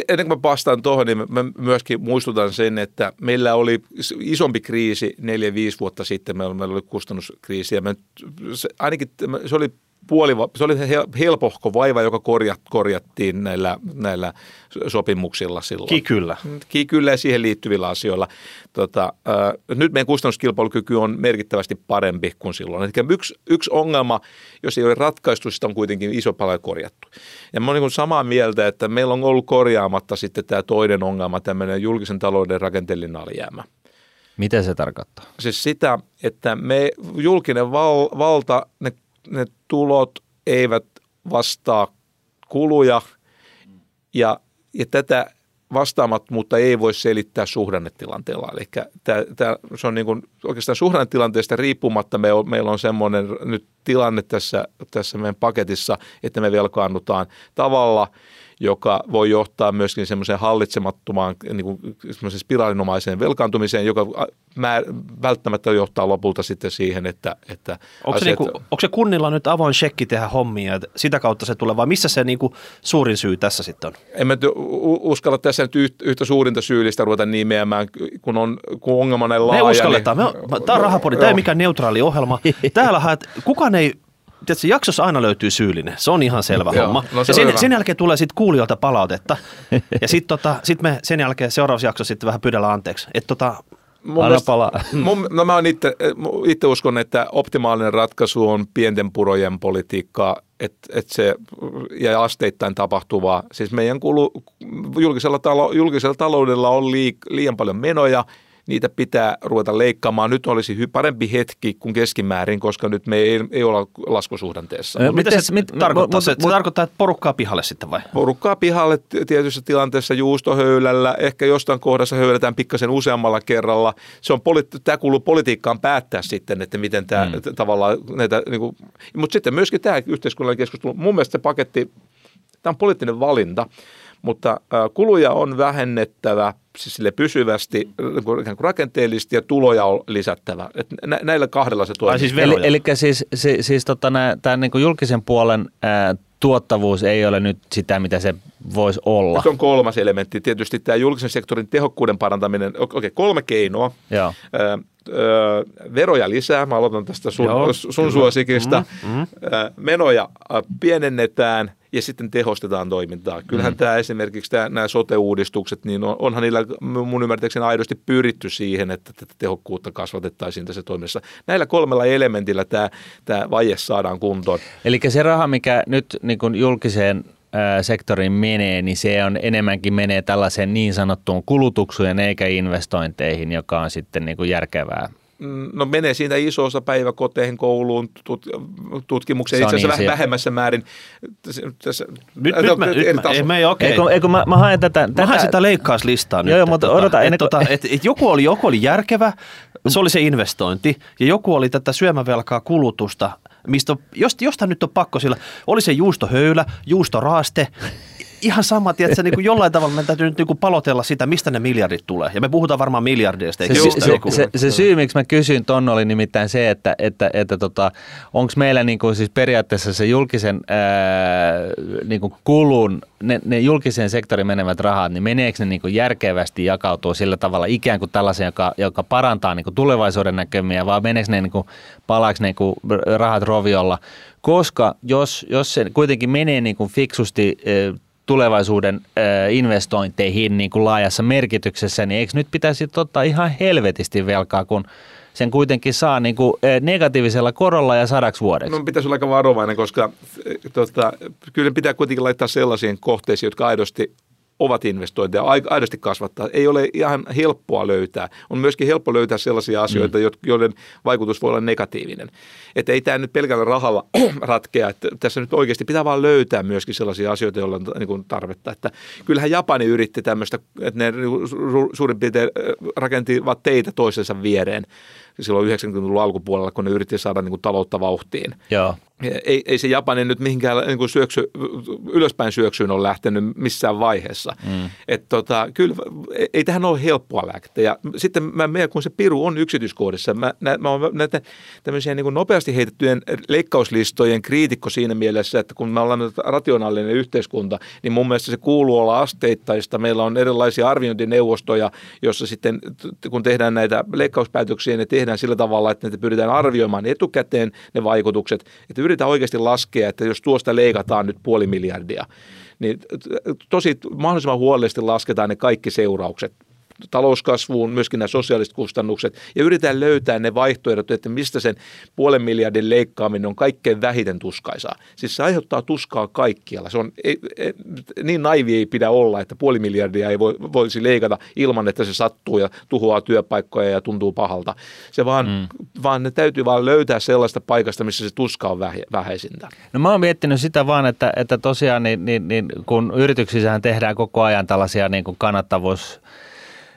Ennen kuin mä vastaan tuohon, niin mä myöskin muistutan sen, että meillä oli isompi kriisi neljä, viisi vuotta sitten. Meillä oli kustannuskriisi ja me, se, ainakin se oli puoli, se oli helpohko vaiva, joka korjat, korjattiin näillä, näillä sopimuksilla silloin. Kikyllä. Kikyllä ja siihen liittyvillä asioilla. Tota, äh, nyt meidän kustannuskilpailukyky on merkittävästi parempi kuin silloin. Eli yksi, yksi ongelma, jos ei ole ratkaistu, sitä on kuitenkin iso paljon korjattu. Ja mä olen niin samaa mieltä, että meillä on ollut korjaamatta sitten tämä toinen ongelma, tämmöinen julkisen talouden rakenteellinen alijäämä. Mitä se tarkoittaa? Siis sitä, että me julkinen val, valta, ne ne tulot eivät vastaa kuluja ja, ja tätä vastaamattomuutta ei voi selittää suhdannetilanteella. Eli tämä, tämä, se on niin kuin, oikeastaan suhdannetilanteesta riippumatta me meillä on semmoinen nyt tilanne tässä, tässä meidän paketissa, että me velkaannutaan tavalla – joka voi johtaa myöskin semmoiseen hallitsemattomaan niin kuin spiraalinomaiseen velkaantumiseen, joka mä, välttämättä johtaa lopulta sitten siihen, että, että onko, asiat... se niin kuin, onko se kunnilla nyt avoin shekki tehdä hommia, että sitä kautta se tulee, vai missä se niin kuin suurin syy tässä sitten on? En mä uskalla tässä nyt yhtä suurinta syyllistä ruveta nimeämään, kun on kun ongelma näin laaja. Me uskalletaan, niin... me, tämä on rahapodi, tämä ei mikään neutraali ohjelma. Täällä haet, kukaan ei tiedätkö, jaksossa aina löytyy syyllinen. Se on ihan selvä Joo, homma. No se ja sen, sen, jälkeen tulee sitten kuulijoilta palautetta. ja sitten tota, sit me sen jälkeen seuraavassa jaksossa sitten vähän pyydellä anteeksi. Että tota, Mun Anna palaa. Mun, no mä itse, uskon, että optimaalinen ratkaisu on pienten purojen politiikkaa, että et se ja asteittain tapahtuvaa. Siis meidän kulu, julkisella, talo, julkisella taloudella on liik, liian paljon menoja – niitä pitää ruveta leikkaamaan. Nyt olisi parempi hetki kuin keskimäärin, koska nyt me ei, ei olla laskusuhdanteessa. No, mitä se mit, tarkoittaa? Se, se tarkoittaa, että porukkaa pihalle sitten vai? Porukkaa pihalle tietyissä tilanteessa juustohöylällä. Ehkä jostain kohdassa höylätään pikkasen useammalla kerralla. Se on poli- tämä kuuluu politiikkaan päättää sitten, että miten tämä mm. tavallaan näitä, niin kuin, mutta sitten myöskin tämä yhteiskunnallinen keskustelu. Mun mielestä se paketti, tämä on poliittinen valinta mutta kuluja on vähennettävä siis sille pysyvästi, ikään kuin rakenteellisesti ja tuloja on lisättävä. Et näillä kahdella se toimii. Siis eli, eli siis, siis, siis tota, tämä niin julkisen puolen ää, tuottavuus ei ole nyt sitä, mitä se voisi olla. Se on kolmas elementti. Tietysti tämä julkisen sektorin tehokkuuden parantaminen. Okei, okay, kolme keinoa. Joo. Ö, ö, veroja lisää. Mä aloitan tästä sun, Joo, sun suosikista. Mm, mm. menoja pienennetään – ja sitten tehostetaan toimintaa. Kyllähän mm. tämä esimerkiksi tämä, nämä sote-uudistukset, niin on, onhan niillä mun ymmärtääkseni aidosti pyritty siihen, että tätä tehokkuutta kasvatettaisiin tässä toiminnassa. Näillä kolmella elementillä tämä, tämä vaje saadaan kuntoon. Eli se raha, mikä nyt niin kuin julkiseen sektoriin menee, niin se on enemmänkin menee tällaiseen niin sanottuun kulutukseen eikä investointeihin, joka on sitten niin kuin järkevää Mm, no menee siinä iso osa päiväkoteihin, kouluun, tut, tutkimukseen, itse asiassa niin vähän vähemmässä määrin. Tässä, nyt, nyt mä, nyt mä, ei, mä ei, okei. Okay. Eikö, mä, mä haen tätä. Mä haen sitä leikkauslistaa nyt. Joo, mutta tota, odota. Et, tota, et, et joku, oli, joku oli järkevä, se oli se investointi, ja joku oli tätä syömävelkaa kulutusta, mistä, josta nyt on pakko sillä, oli se juustohöylä, juustoraaste, ihan sama, että niin kuin jollain tavalla meidän täytyy nyt niin kuin palotella sitä, mistä ne miljardit tulee. Ja me puhutaan varmaan miljardeista. Se, se, se, se, se syy, miksi mä kysyin ton oli nimittäin se, että, että, että tota, onko meillä niin kuin siis periaatteessa se julkisen ää, niin kuin kulun, ne, ne julkisen sektorin menevät rahat, niin meneekö ne niin kuin järkevästi jakautua sillä tavalla ikään kuin tällaisen, joka, joka parantaa niin kuin tulevaisuuden näkymiä, vai meneekö ne niin kuin, palaako ne niin kuin rahat roviolla? Koska jos, jos se kuitenkin menee niin kuin fiksusti tulevaisuuden investointeihin niin kuin laajassa merkityksessä, niin eikö nyt pitäisi ottaa ihan helvetisti velkaa, kun sen kuitenkin saa niin kuin negatiivisella korolla ja sadaksi vuodeksi. No pitäisi olla aika varovainen, koska tota, kyllä pitää kuitenkin laittaa sellaisiin kohteisiin, jotka aidosti ovat investointeja, aidosti kasvattaa. Ei ole ihan helppoa löytää. On myöskin helppo löytää sellaisia asioita, mm. joiden vaikutus voi olla negatiivinen. Että ei tämä nyt pelkällä rahalla ratkea. Että tässä nyt oikeasti pitää vaan löytää myöskin sellaisia asioita, joilla on niin tarvetta. Että kyllähän Japani yritti tämmöistä, että ne suurin piirtein rakentivat teitä toisensa viereen silloin 90-luvun alkupuolella, kun ne yritti saada niin kuin taloutta vauhtiin. Joo. Ei, ei se Japani nyt mihinkään niin kuin syöksy, ylöspäin syöksyyn ole lähtenyt missään vaiheessa. Mm. Et tota, kyllä ei, ei tähän ole helppoa lähteä. Ja sitten mä menen, kun se piru on yksityiskohdissa, mä, nä, mä olen näitä tämmöisiä niin kuin nopeasti heitettyjen leikkauslistojen kriitikko siinä mielessä, että kun me ollaan nyt rationaalinen yhteiskunta, niin mun mielestä se kuuluu olla asteittaista. Meillä on erilaisia arviointineuvostoja, jossa sitten kun tehdään näitä leikkauspäätöksiä, ne tehdään sillä tavalla, että ne pyritään arvioimaan etukäteen ne vaikutukset, että yritetään oikeasti laskea, että jos tuosta leikataan nyt puoli miljardia, niin tosi mahdollisimman huolellisesti lasketaan ne kaikki seuraukset talouskasvuun, myöskin nämä sosiaaliset kustannukset, ja yritetään löytää ne vaihtoehdot, että mistä sen puolen miljardin leikkaaminen on kaikkein vähiten tuskaisaa. Siis se aiheuttaa tuskaa kaikkialla. Se on, ei, ei, niin naivi ei pidä olla, että puoli miljardia ei voi, voisi leikata ilman, että se sattuu ja tuhoaa työpaikkoja ja tuntuu pahalta. Se vaan, mm. vaan ne täytyy vaan löytää sellaista paikasta, missä se tuska on vähäisintä. No mä oon miettinyt sitä vaan, että, että tosiaan niin, niin, niin, kun yrityksissähän tehdään koko ajan tällaisia niin kuin kannattavuus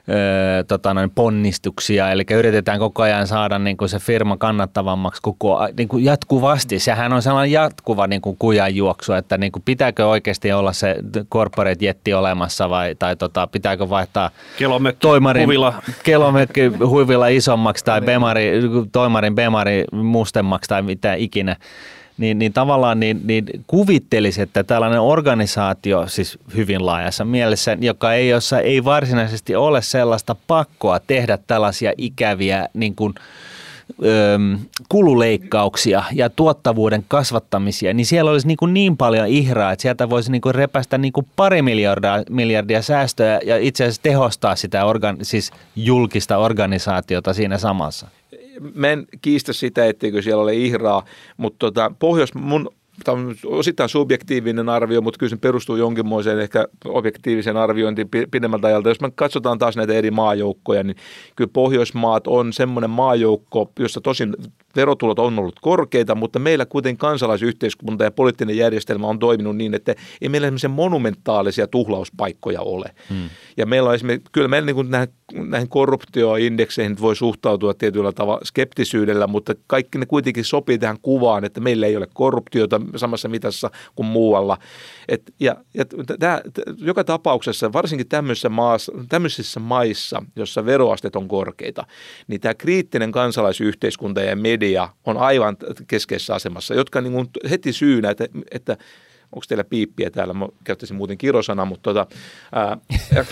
öö, tota noin, ponnistuksia, eli yritetään koko ajan saada niin kuin se firma kannattavammaksi koko, niin kuin jatkuvasti. Sehän on sellainen jatkuva niin kuin kujan juoksu, että niin kuin pitääkö oikeasti olla se corporate jetti olemassa vai tai tota, pitääkö vaihtaa kelomökki toimarin, huivilla. kelomökki huivilla isommaksi tai bemari, toimarin bemari mustemmaksi tai mitä ikinä niin, niin tavallaan niin, niin kuvittelisi, että tällainen organisaatio, siis hyvin laajassa mielessä, joka ei, jossa ei varsinaisesti ole sellaista pakkoa tehdä tällaisia ikäviä niin kuin, kululeikkauksia ja tuottavuuden kasvattamisia, niin siellä olisi niin, kuin niin paljon ihraa, että sieltä voisi niin kuin repästä niin kuin pari miljardia, miljardia säästöä ja itse asiassa tehostaa sitä organ, siis julkista organisaatiota siinä samassa mä en kiistä sitä, etteikö siellä ole ihraa, mutta tota, Pohjois, mun tämä on osittain subjektiivinen arvio, mutta kyllä se perustuu jonkinmoiseen ehkä objektiiviseen arviointiin pidemmältä ajalta. Jos me katsotaan taas näitä eri maajoukkoja, niin kyllä Pohjoismaat on semmoinen maajoukko, jossa tosin verotulot on ollut korkeita, mutta meillä kuitenkin kansalaisyhteiskunta ja poliittinen järjestelmä on toiminut niin, että ei meillä semmoisia monumentaalisia tuhlauspaikkoja ole. Hmm. Ja meillä on esimerkiksi, kyllä meillä niin näihin, näihin korruptioindekseihin voi suhtautua tietyllä tavalla skeptisyydellä, mutta kaikki ne kuitenkin sopii tähän kuvaan, että meillä ei ole korruptiota samassa mitassa kuin muualla. Et, ja, ja tää, joka tapauksessa, varsinkin tämmöisissä, maassa, tämmöisissä maissa, jossa veroastet on korkeita, niin tämä kriittinen kansalaisyhteiskunta ja media on aivan keskeisessä asemassa, jotka niin heti syynä, että, että onko teillä piippiä täällä? Mä käyttäisin muuten kirosana, mutta tota, ää,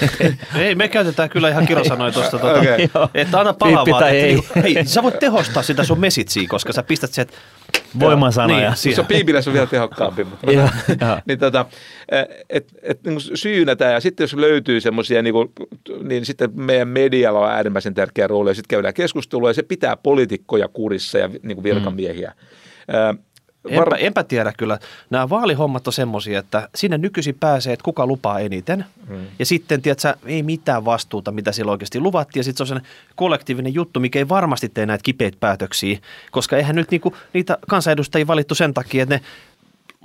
Ei, me käytetään kyllä ihan kirosanoja tuosta. Tota, okay. Että anna palavaa. Että, ei. hei, sä voit tehostaa sitä sun mesitsiä, koska sä pistät sieltä voimasanoja. Niin, se on piipillä se on vielä tehokkaampi. Mutta, niin, tota, et, et, niin syynätään ja sitten jos löytyy semmoisia, niin, niin sitten meidän medialla on äärimmäisen tärkeä rooli ja sitten käydään keskustelua ja se pitää poliitikkoja kurissa ja niin kuin virkamiehiä. Mm. Enpä, enpä tiedä kyllä. Nämä vaalihommat on semmoisia, että sinne nykyisin pääsee, että kuka lupaa eniten. Hmm. Ja sitten, tiedätkö, ei mitään vastuuta, mitä siellä oikeasti luvattiin. Ja sitten se on sellainen kollektiivinen juttu, mikä ei varmasti tee näitä kipeitä päätöksiä. Koska eihän nyt niinku, niitä kansanedustajia valittu sen takia, että ne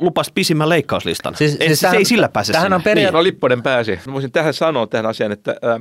lupas pisimmän leikkauslistan. Siis, ei, siis tähän, se ei sillä pääse Tähän sinne. on periaatteessa. Niin. No, Lipponen pääsi. Mä voisin tähän sanoa tähän asiaan, että äh,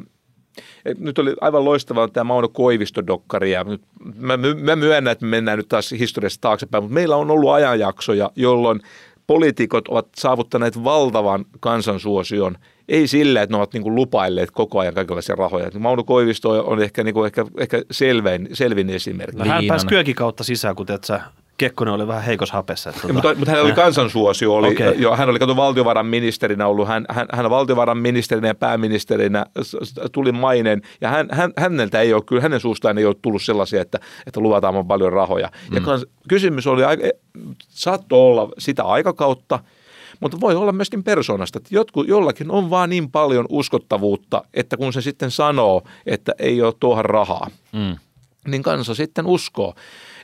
nyt oli aivan loistavaa tämä Mauno Koivisto-dokkari ja nyt, mä, mä myönnän, että me mennään nyt taas historiassa taaksepäin, mutta meillä on ollut ajanjaksoja, jolloin poliitikot ovat saavuttaneet valtavan kansansuosion ei sillä, että ne ovat niin kuin lupailleet koko ajan kaikenlaisia rahoja. Mauno Koivisto on ehkä, niin kuin, ehkä, ehkä selvin, selvin esimerkki. No, hän pääsi kyökin kautta sisään, kun teet sä Kekkonen oli vähän heikossa hapessa. Että tuota... mutta, mutta hänellä oli kansansuosio. Oli, okay. jo, hän oli kato valtiovarainministerinä ollut. Hän, hän, hän valtiovarainministerinä ja pääministerinä tuli mainen. Ja hän, hän, häneltä ei ole, kyllä hänen suustaan ei ole tullut sellaisia, että, että luvataan paljon rahoja. Mm. Ja kans, kysymys oli, saattoi olla sitä aikakautta, mutta voi olla myöskin persoonasta, että jotkut, jollakin on vaan niin paljon uskottavuutta, että kun se sitten sanoo, että ei ole tuohon rahaa, mm niin kansa sitten uskoo.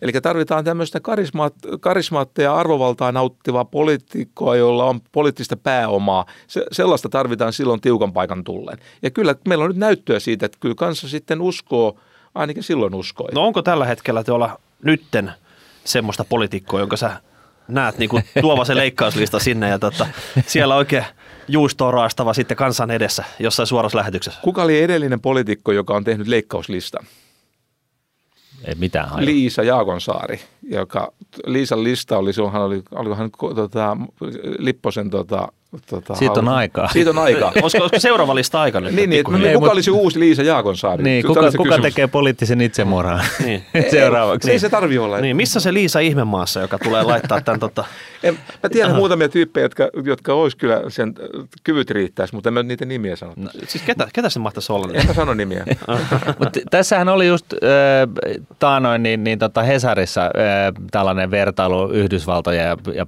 Eli tarvitaan tämmöistä karismaat, karismaattia ja arvovaltaa nauttivaa poliitikkoa, jolla on poliittista pääomaa. Se, sellaista tarvitaan silloin tiukan paikan tulleen. Ja kyllä meillä on nyt näyttöä siitä, että kyllä kansa sitten uskoo, ainakin silloin uskoi. No onko tällä hetkellä tuolla nytten semmoista poliitikkoa, jonka sä näet niin kuin tuova se leikkauslista sinne ja tota, siellä oikein juustoa raastava sitten kansan edessä jossain suorassa lähetyksessä. Kuka oli edellinen poliitikko, joka on tehnyt leikkauslistan? Ei mitään hajua. Liisa Jaakonsaari, joka Liisan lista oli, hän oli, olikohan tota, Lipposen tota, Tota, Siitä on aikaa. Siitä on aikaa. olisiko, olisiko seuraava lista aika nyt? Niin, niin että, kuka olisi uusi Liisa Jaakonsaari? Niin, kuka, kuka tekee poliittisen itsemurhan niin. seuraavaksi? Ei, ei se tarvi olla. Niin, missä se Liisa ihmemaassa, joka tulee laittaa tämän tota... en, mä tiedän Aha. muutamia tyyppejä, jotka, jotka olisi kyllä sen kyvyt riittäisi, mutta en mä niitä nimiä sano. No, siis ketä, ketä se mahtaisi olla? En mä sano nimiä. Mutta tässähän oli just äh, taanoin niin, niin tota Hesarissa äh, tällainen vertailu Yhdysvaltoja ja, ja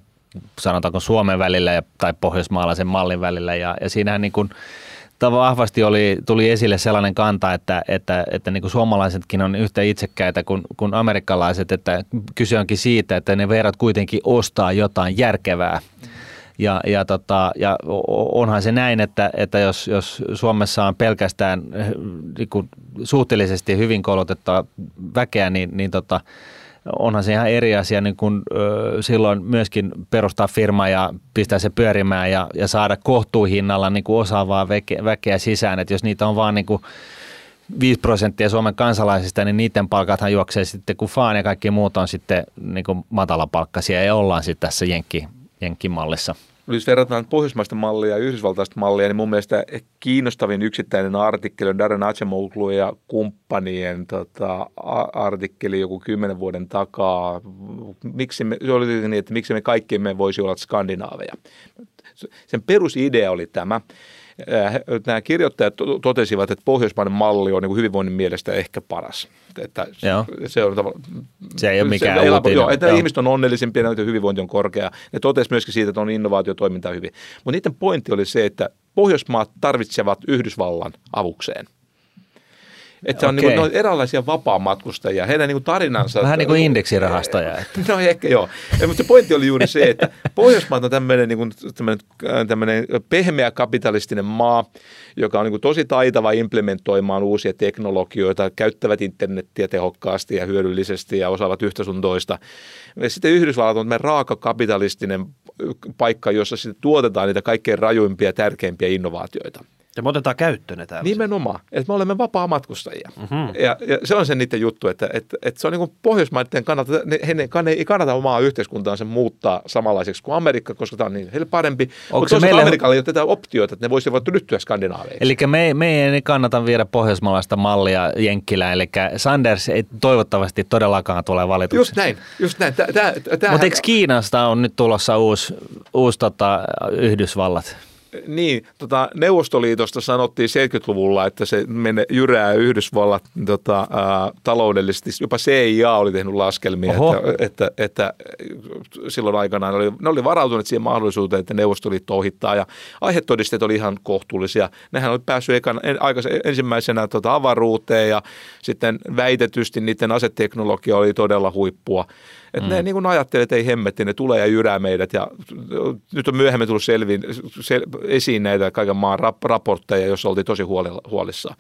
sanotaanko Suomen välillä ja, tai pohjoismaalaisen mallin välillä ja, ja siinähän niin kuin, vahvasti oli, tuli esille sellainen kanta, että, että, että niin kuin suomalaisetkin on yhtä itsekkäitä kuin, kuin amerikkalaiset, että kyse onkin siitä, että ne verrat kuitenkin ostaa jotain järkevää. Ja, ja, tota, ja onhan se näin, että, että jos, jos Suomessa on pelkästään niin kuin suhteellisesti hyvin koulutettua väkeä, niin, niin tota, onhan se ihan eri asia niin kun, ö, silloin myöskin perustaa firma ja pistää se pyörimään ja, ja saada kohtuuhinnalla niin kuin osaavaa väkeä, väkeä sisään. että jos niitä on vaan niin kuin 5 prosenttia Suomen kansalaisista, niin niiden palkathan juoksee sitten kuin faan ja kaikki muut on sitten niin matalapalkkaisia ja ollaan sitten tässä jenkki, jenkkimallissa jos verrataan pohjoismaista mallia ja yhdysvaltaista mallia, niin mun mielestä kiinnostavin yksittäinen artikkeli on Darren Acemoglu ja kumppanien tota, artikkeli joku kymmenen vuoden takaa. Miksi me, se oli niin, että miksi me kaikki me voisi olla skandinaaveja. Sen perusidea oli tämä, nämä kirjoittajat totesivat, että pohjoismainen malli on niin hyvinvoinnin mielestä ehkä paras. Että joo. Se, on se ei ole mikään se, uutinen. Joo, että joo. ihmiset on onnellisempia ja hyvinvointi on korkea. Ne totesivat myöskin siitä, että on innovaatiotoiminta hyvin. Mutta niiden pointti oli se, että Pohjoismaat tarvitsevat Yhdysvallan avukseen. Että se on, niin kuin, eräänlaisia vapaamatkustajia. Heidän niin kuin tarinansa... Vähän niin kuin indeksirahastoja. Että. No ehkä joo. Ja, mutta se pointti oli juuri se, että Pohjoismaat on tämmöinen, niin kuin, tämmöinen, tämmöinen pehmeä kapitalistinen maa, joka on niin kuin tosi taitava implementoimaan uusia teknologioita, käyttävät internettiä tehokkaasti ja hyödyllisesti ja osaavat yhtä sun toista. Ja sitten Yhdysvallat on raaka kapitalistinen paikka, jossa sitten tuotetaan niitä kaikkein rajuimpia ja tärkeimpiä innovaatioita. Ja me otetaan käyttöön ne täällä. Nimenomaan, että me olemme vapaa-matkustajia. Mm-hmm. Ja, ja se on se niiden juttu, että, että, että se on niin Pohjoismaiden kannalta, ne, he, ei kannata omaa yhteiskuntaansa muuttaa samanlaiseksi kuin Amerikka, koska tämä on niin heille parempi. Onko Mutta meillä... Amerikalla ei ole tätä optiota, että ne voisivat ryhtyä skandinaaveiksi. Eli me, me ei kannata viedä pohjoismaalaista mallia Jenkkilään, eli Sanders ei toivottavasti todellakaan tule valituksi. Just näin, just näin. Mutta eikö Kiinasta on nyt tulossa uusi, uusi tota, Yhdysvallat? Niin, tota, Neuvostoliitosta sanottiin 70-luvulla, että se menee jyrää Yhdysvallat tota, ää, taloudellisesti. Jopa CIA oli tehnyt laskelmia, että, että, että, silloin aikanaan oli, ne oli varautuneet siihen mahdollisuuteen, että Neuvostoliitto ohittaa. Ja aihetodisteet oli ihan kohtuullisia. Nehän oli päässyt ekan, en, ensimmäisenä tota, avaruuteen ja sitten väitetysti niiden aseteknologia oli todella huippua. Että mm. ne niin kuin ajattelee, että ei hemmetti, ne tulee ja jyrää meidät. Ja nyt on myöhemmin tullut selviin, sel, esiin näitä kaiken maan raportteja, joissa oltiin tosi huolissaan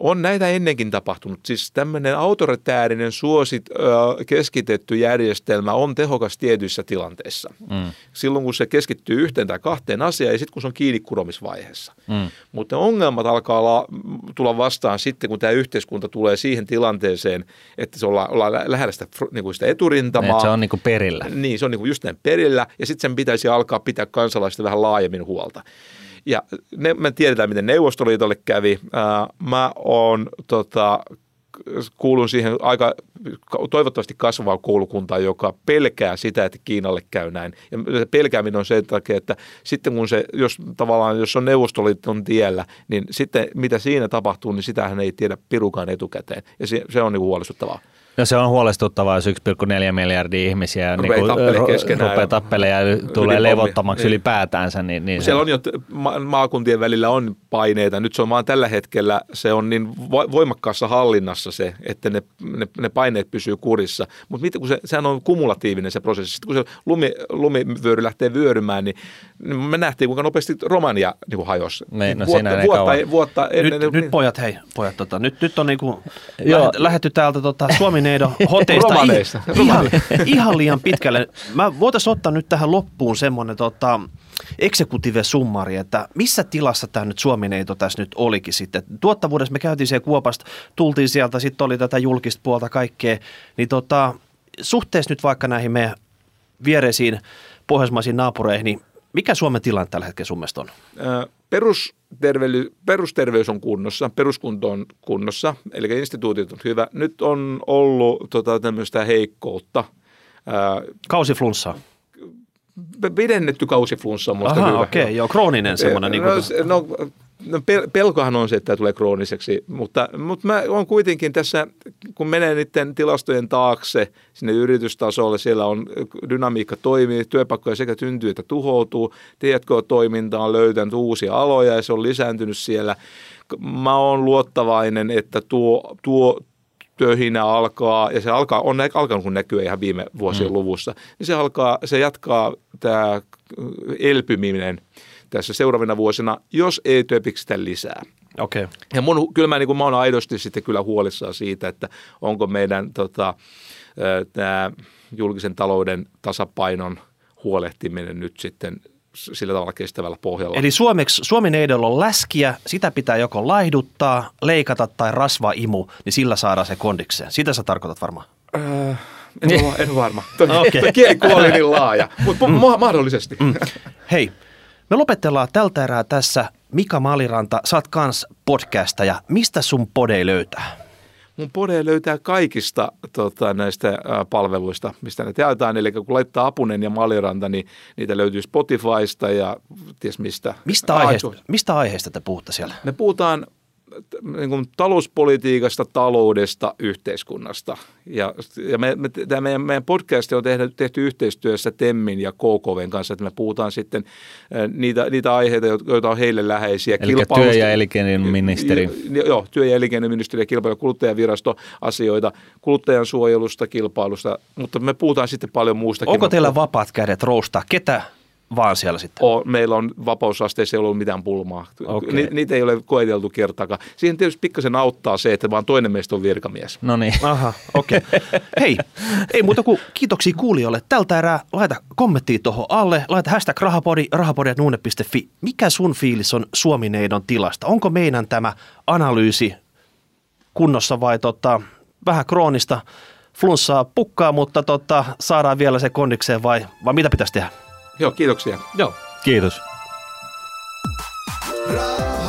on näitä ennenkin tapahtunut. Siis tämmöinen autoritäärinen suosit, keskitetty järjestelmä on tehokas tietyissä tilanteissa. Mm. Silloin kun se keskittyy yhteen tai kahteen asiaan ja sitten kun se on kiinni kuromisvaiheessa. Mm. Mutta ongelmat alkaa olla, tulla vastaan sitten, kun tämä yhteiskunta tulee siihen tilanteeseen, että se ollaan, ollaan lähellä sitä, niin kuin sitä eturintamaa. Se on niin kuin perillä. Niin, se on niin kuin just näin perillä ja sitten sen pitäisi alkaa pitää kansalaista vähän laajemmin huolta. Ja ne, me tiedetään, miten Neuvostoliitolle kävi. Mä oon tota, kuulun siihen aika toivottavasti kasvavaan koulukuntaan, joka pelkää sitä, että Kiinalle käy näin. Ja pelkääminen on se takia, että sitten kun se, jos tavallaan, jos on Neuvostoliiton tiellä, niin sitten mitä siinä tapahtuu, niin sitähän ei tiedä pirukaan etukäteen. Ja se, se on niin huolestuttavaa. No se on huolestuttavaa, jos 1,4 miljardia ihmisiä Rupeaa niin tappelemaan keskenään rupeaa ja tappelemaan ja tulee levottomaksi Niin. ylipäätäänsä. Niin, niin Siellä se, on jo ma- maakuntien välillä on paineita. Nyt se on vaan tällä hetkellä, se on niin vo- voimakkaassa hallinnassa se, että ne, ne, ne paineet pysyy kurissa. Mutta kun se, sehän on kumulatiivinen se prosessi. Sitten kun se lumi, lumivyöry lähtee vyörymään, niin, niin me nähtiin, kuinka nopeasti Romania niin hajosi. Niin, no vuotta, vuotta, kauan. vuotta ennen. Nyt, niin- nyt pojat, hei, pojat, tota, nyt, nyt on niinku lähet, lähetty täältä tota, Suomineidon hoteista Romaneista. Ihan, ihan liian pitkälle. Mä voitaisiin ottaa nyt tähän loppuun semmoinen tota, executive summari, että missä tilassa tämä nyt Suomineito tässä nyt olikin sitten. Tuottavuudessa me käytiin siellä Kuopasta, tultiin sieltä, sitten oli tätä julkista puolta kaikkea, niin tota, suhteessa nyt vaikka näihin meidän viereisiin pohjoismaisiin naapureihin, niin mikä Suomen tilanne tällä hetkellä sun mielestä on? Ö, Perusterveys, perusterveys on kunnossa, peruskunto on kunnossa, eli instituutit on hyvä. Nyt on ollut tota, tämmöistä heikkoutta. Kausiflunssaa. Pidennetty kausiflunssa on musta Aha, hyvä. okei, okay, joo, krooninen semmoinen. Niin no, kuin, no, no, pel- pelkohan on se, että tämä tulee krooniseksi, mutta, mutta mä on kuitenkin tässä, kun menee niiden tilastojen taakse sinne yritystasolle, siellä on dynamiikka toimii, työpaikkoja sekä syntyy että tuhoutuu, T&K-toiminta on löytänyt uusia aloja ja se on lisääntynyt siellä. Mä oon luottavainen, että tuo, tuo töhinä alkaa, ja se alkaa, on alkanut kun näkyy ihan viime vuosien mm. luvussa, niin se, alkaa, se jatkaa tämä elpyminen tässä seuraavina vuosina, jos ei töpiksetä lisää. Okei. Okay. Ja mun, kyllä mä, niin mä oon aidosti sitten kyllä huolissaan siitä, että onko meidän tota, tämä julkisen talouden tasapainon huolehtiminen nyt sitten sillä tavalla kestävällä pohjalla. Eli suomeksi, Suomen eidolla on läskiä, sitä pitää joko laihduttaa, leikata tai rasva imu, niin sillä saadaan se kondikseen. Sitä sä tarkoitat varmaan. Äh, en, ole, en varma. Okei. Okay. Kielikuva oli niin laaja, mutta mm. ma- mahdollisesti. Mm. Hei, me lopetellaan tältä erää tässä. Mika Maliranta, sä oot kans podcastaja. Mistä sun podei löytää? Mun pode löytää kaikista tota, näistä palveluista, mistä ne jaetaan. Eli kun laittaa Apunen ja Maliranta, niin niitä löytyy Spotifysta ja ties mistä. Mistä aiheesta, mistä aiheesta te puhutte siellä? Me puhutaan niin kuin talouspolitiikasta, taloudesta, yhteiskunnasta. Ja, ja me, me, tämä meidän, meidän podcast on tehty, tehty yhteistyössä Temmin ja KKVn kanssa, että me puhutaan sitten niitä, niitä aiheita, joita on heille läheisiä. Eli työ- ja elinkeinoministeri. Jo- Joo, työ- ja elinkeinoministeri ja kilpailu- ja kuluttajavirasto asioita, kuluttajan suojelusta, kilpailusta, mutta me puhutaan sitten paljon muustakin. Onko teillä vapaat kädet roustaa ketä vaan siellä sitten? on, meillä on vapausasteissa ei ollut mitään pulmaa. Okei. Ni, niitä ei ole koeteltu kertaakaan. Siihen tietysti pikkasen auttaa se, että vaan toinen meistä on virkamies. No niin. Aha, okei. Okay. Hei, ei muuta kuin kiitoksia kuulijoille. Tältä erää laita kommenttia tuohon alle, laita hashtag rahapodi, rahapodi.nuune.fi. Mikä sun fiilis on Suomineidon tilasta? Onko meidän tämä analyysi kunnossa vai tota, vähän kroonista flunssaa pukkaa, mutta tota, saadaan vielä se kondikseen vai, vai mitä pitäisi tehdä? Joo, kiitoksia. Joo. Kiitos. Rahaa.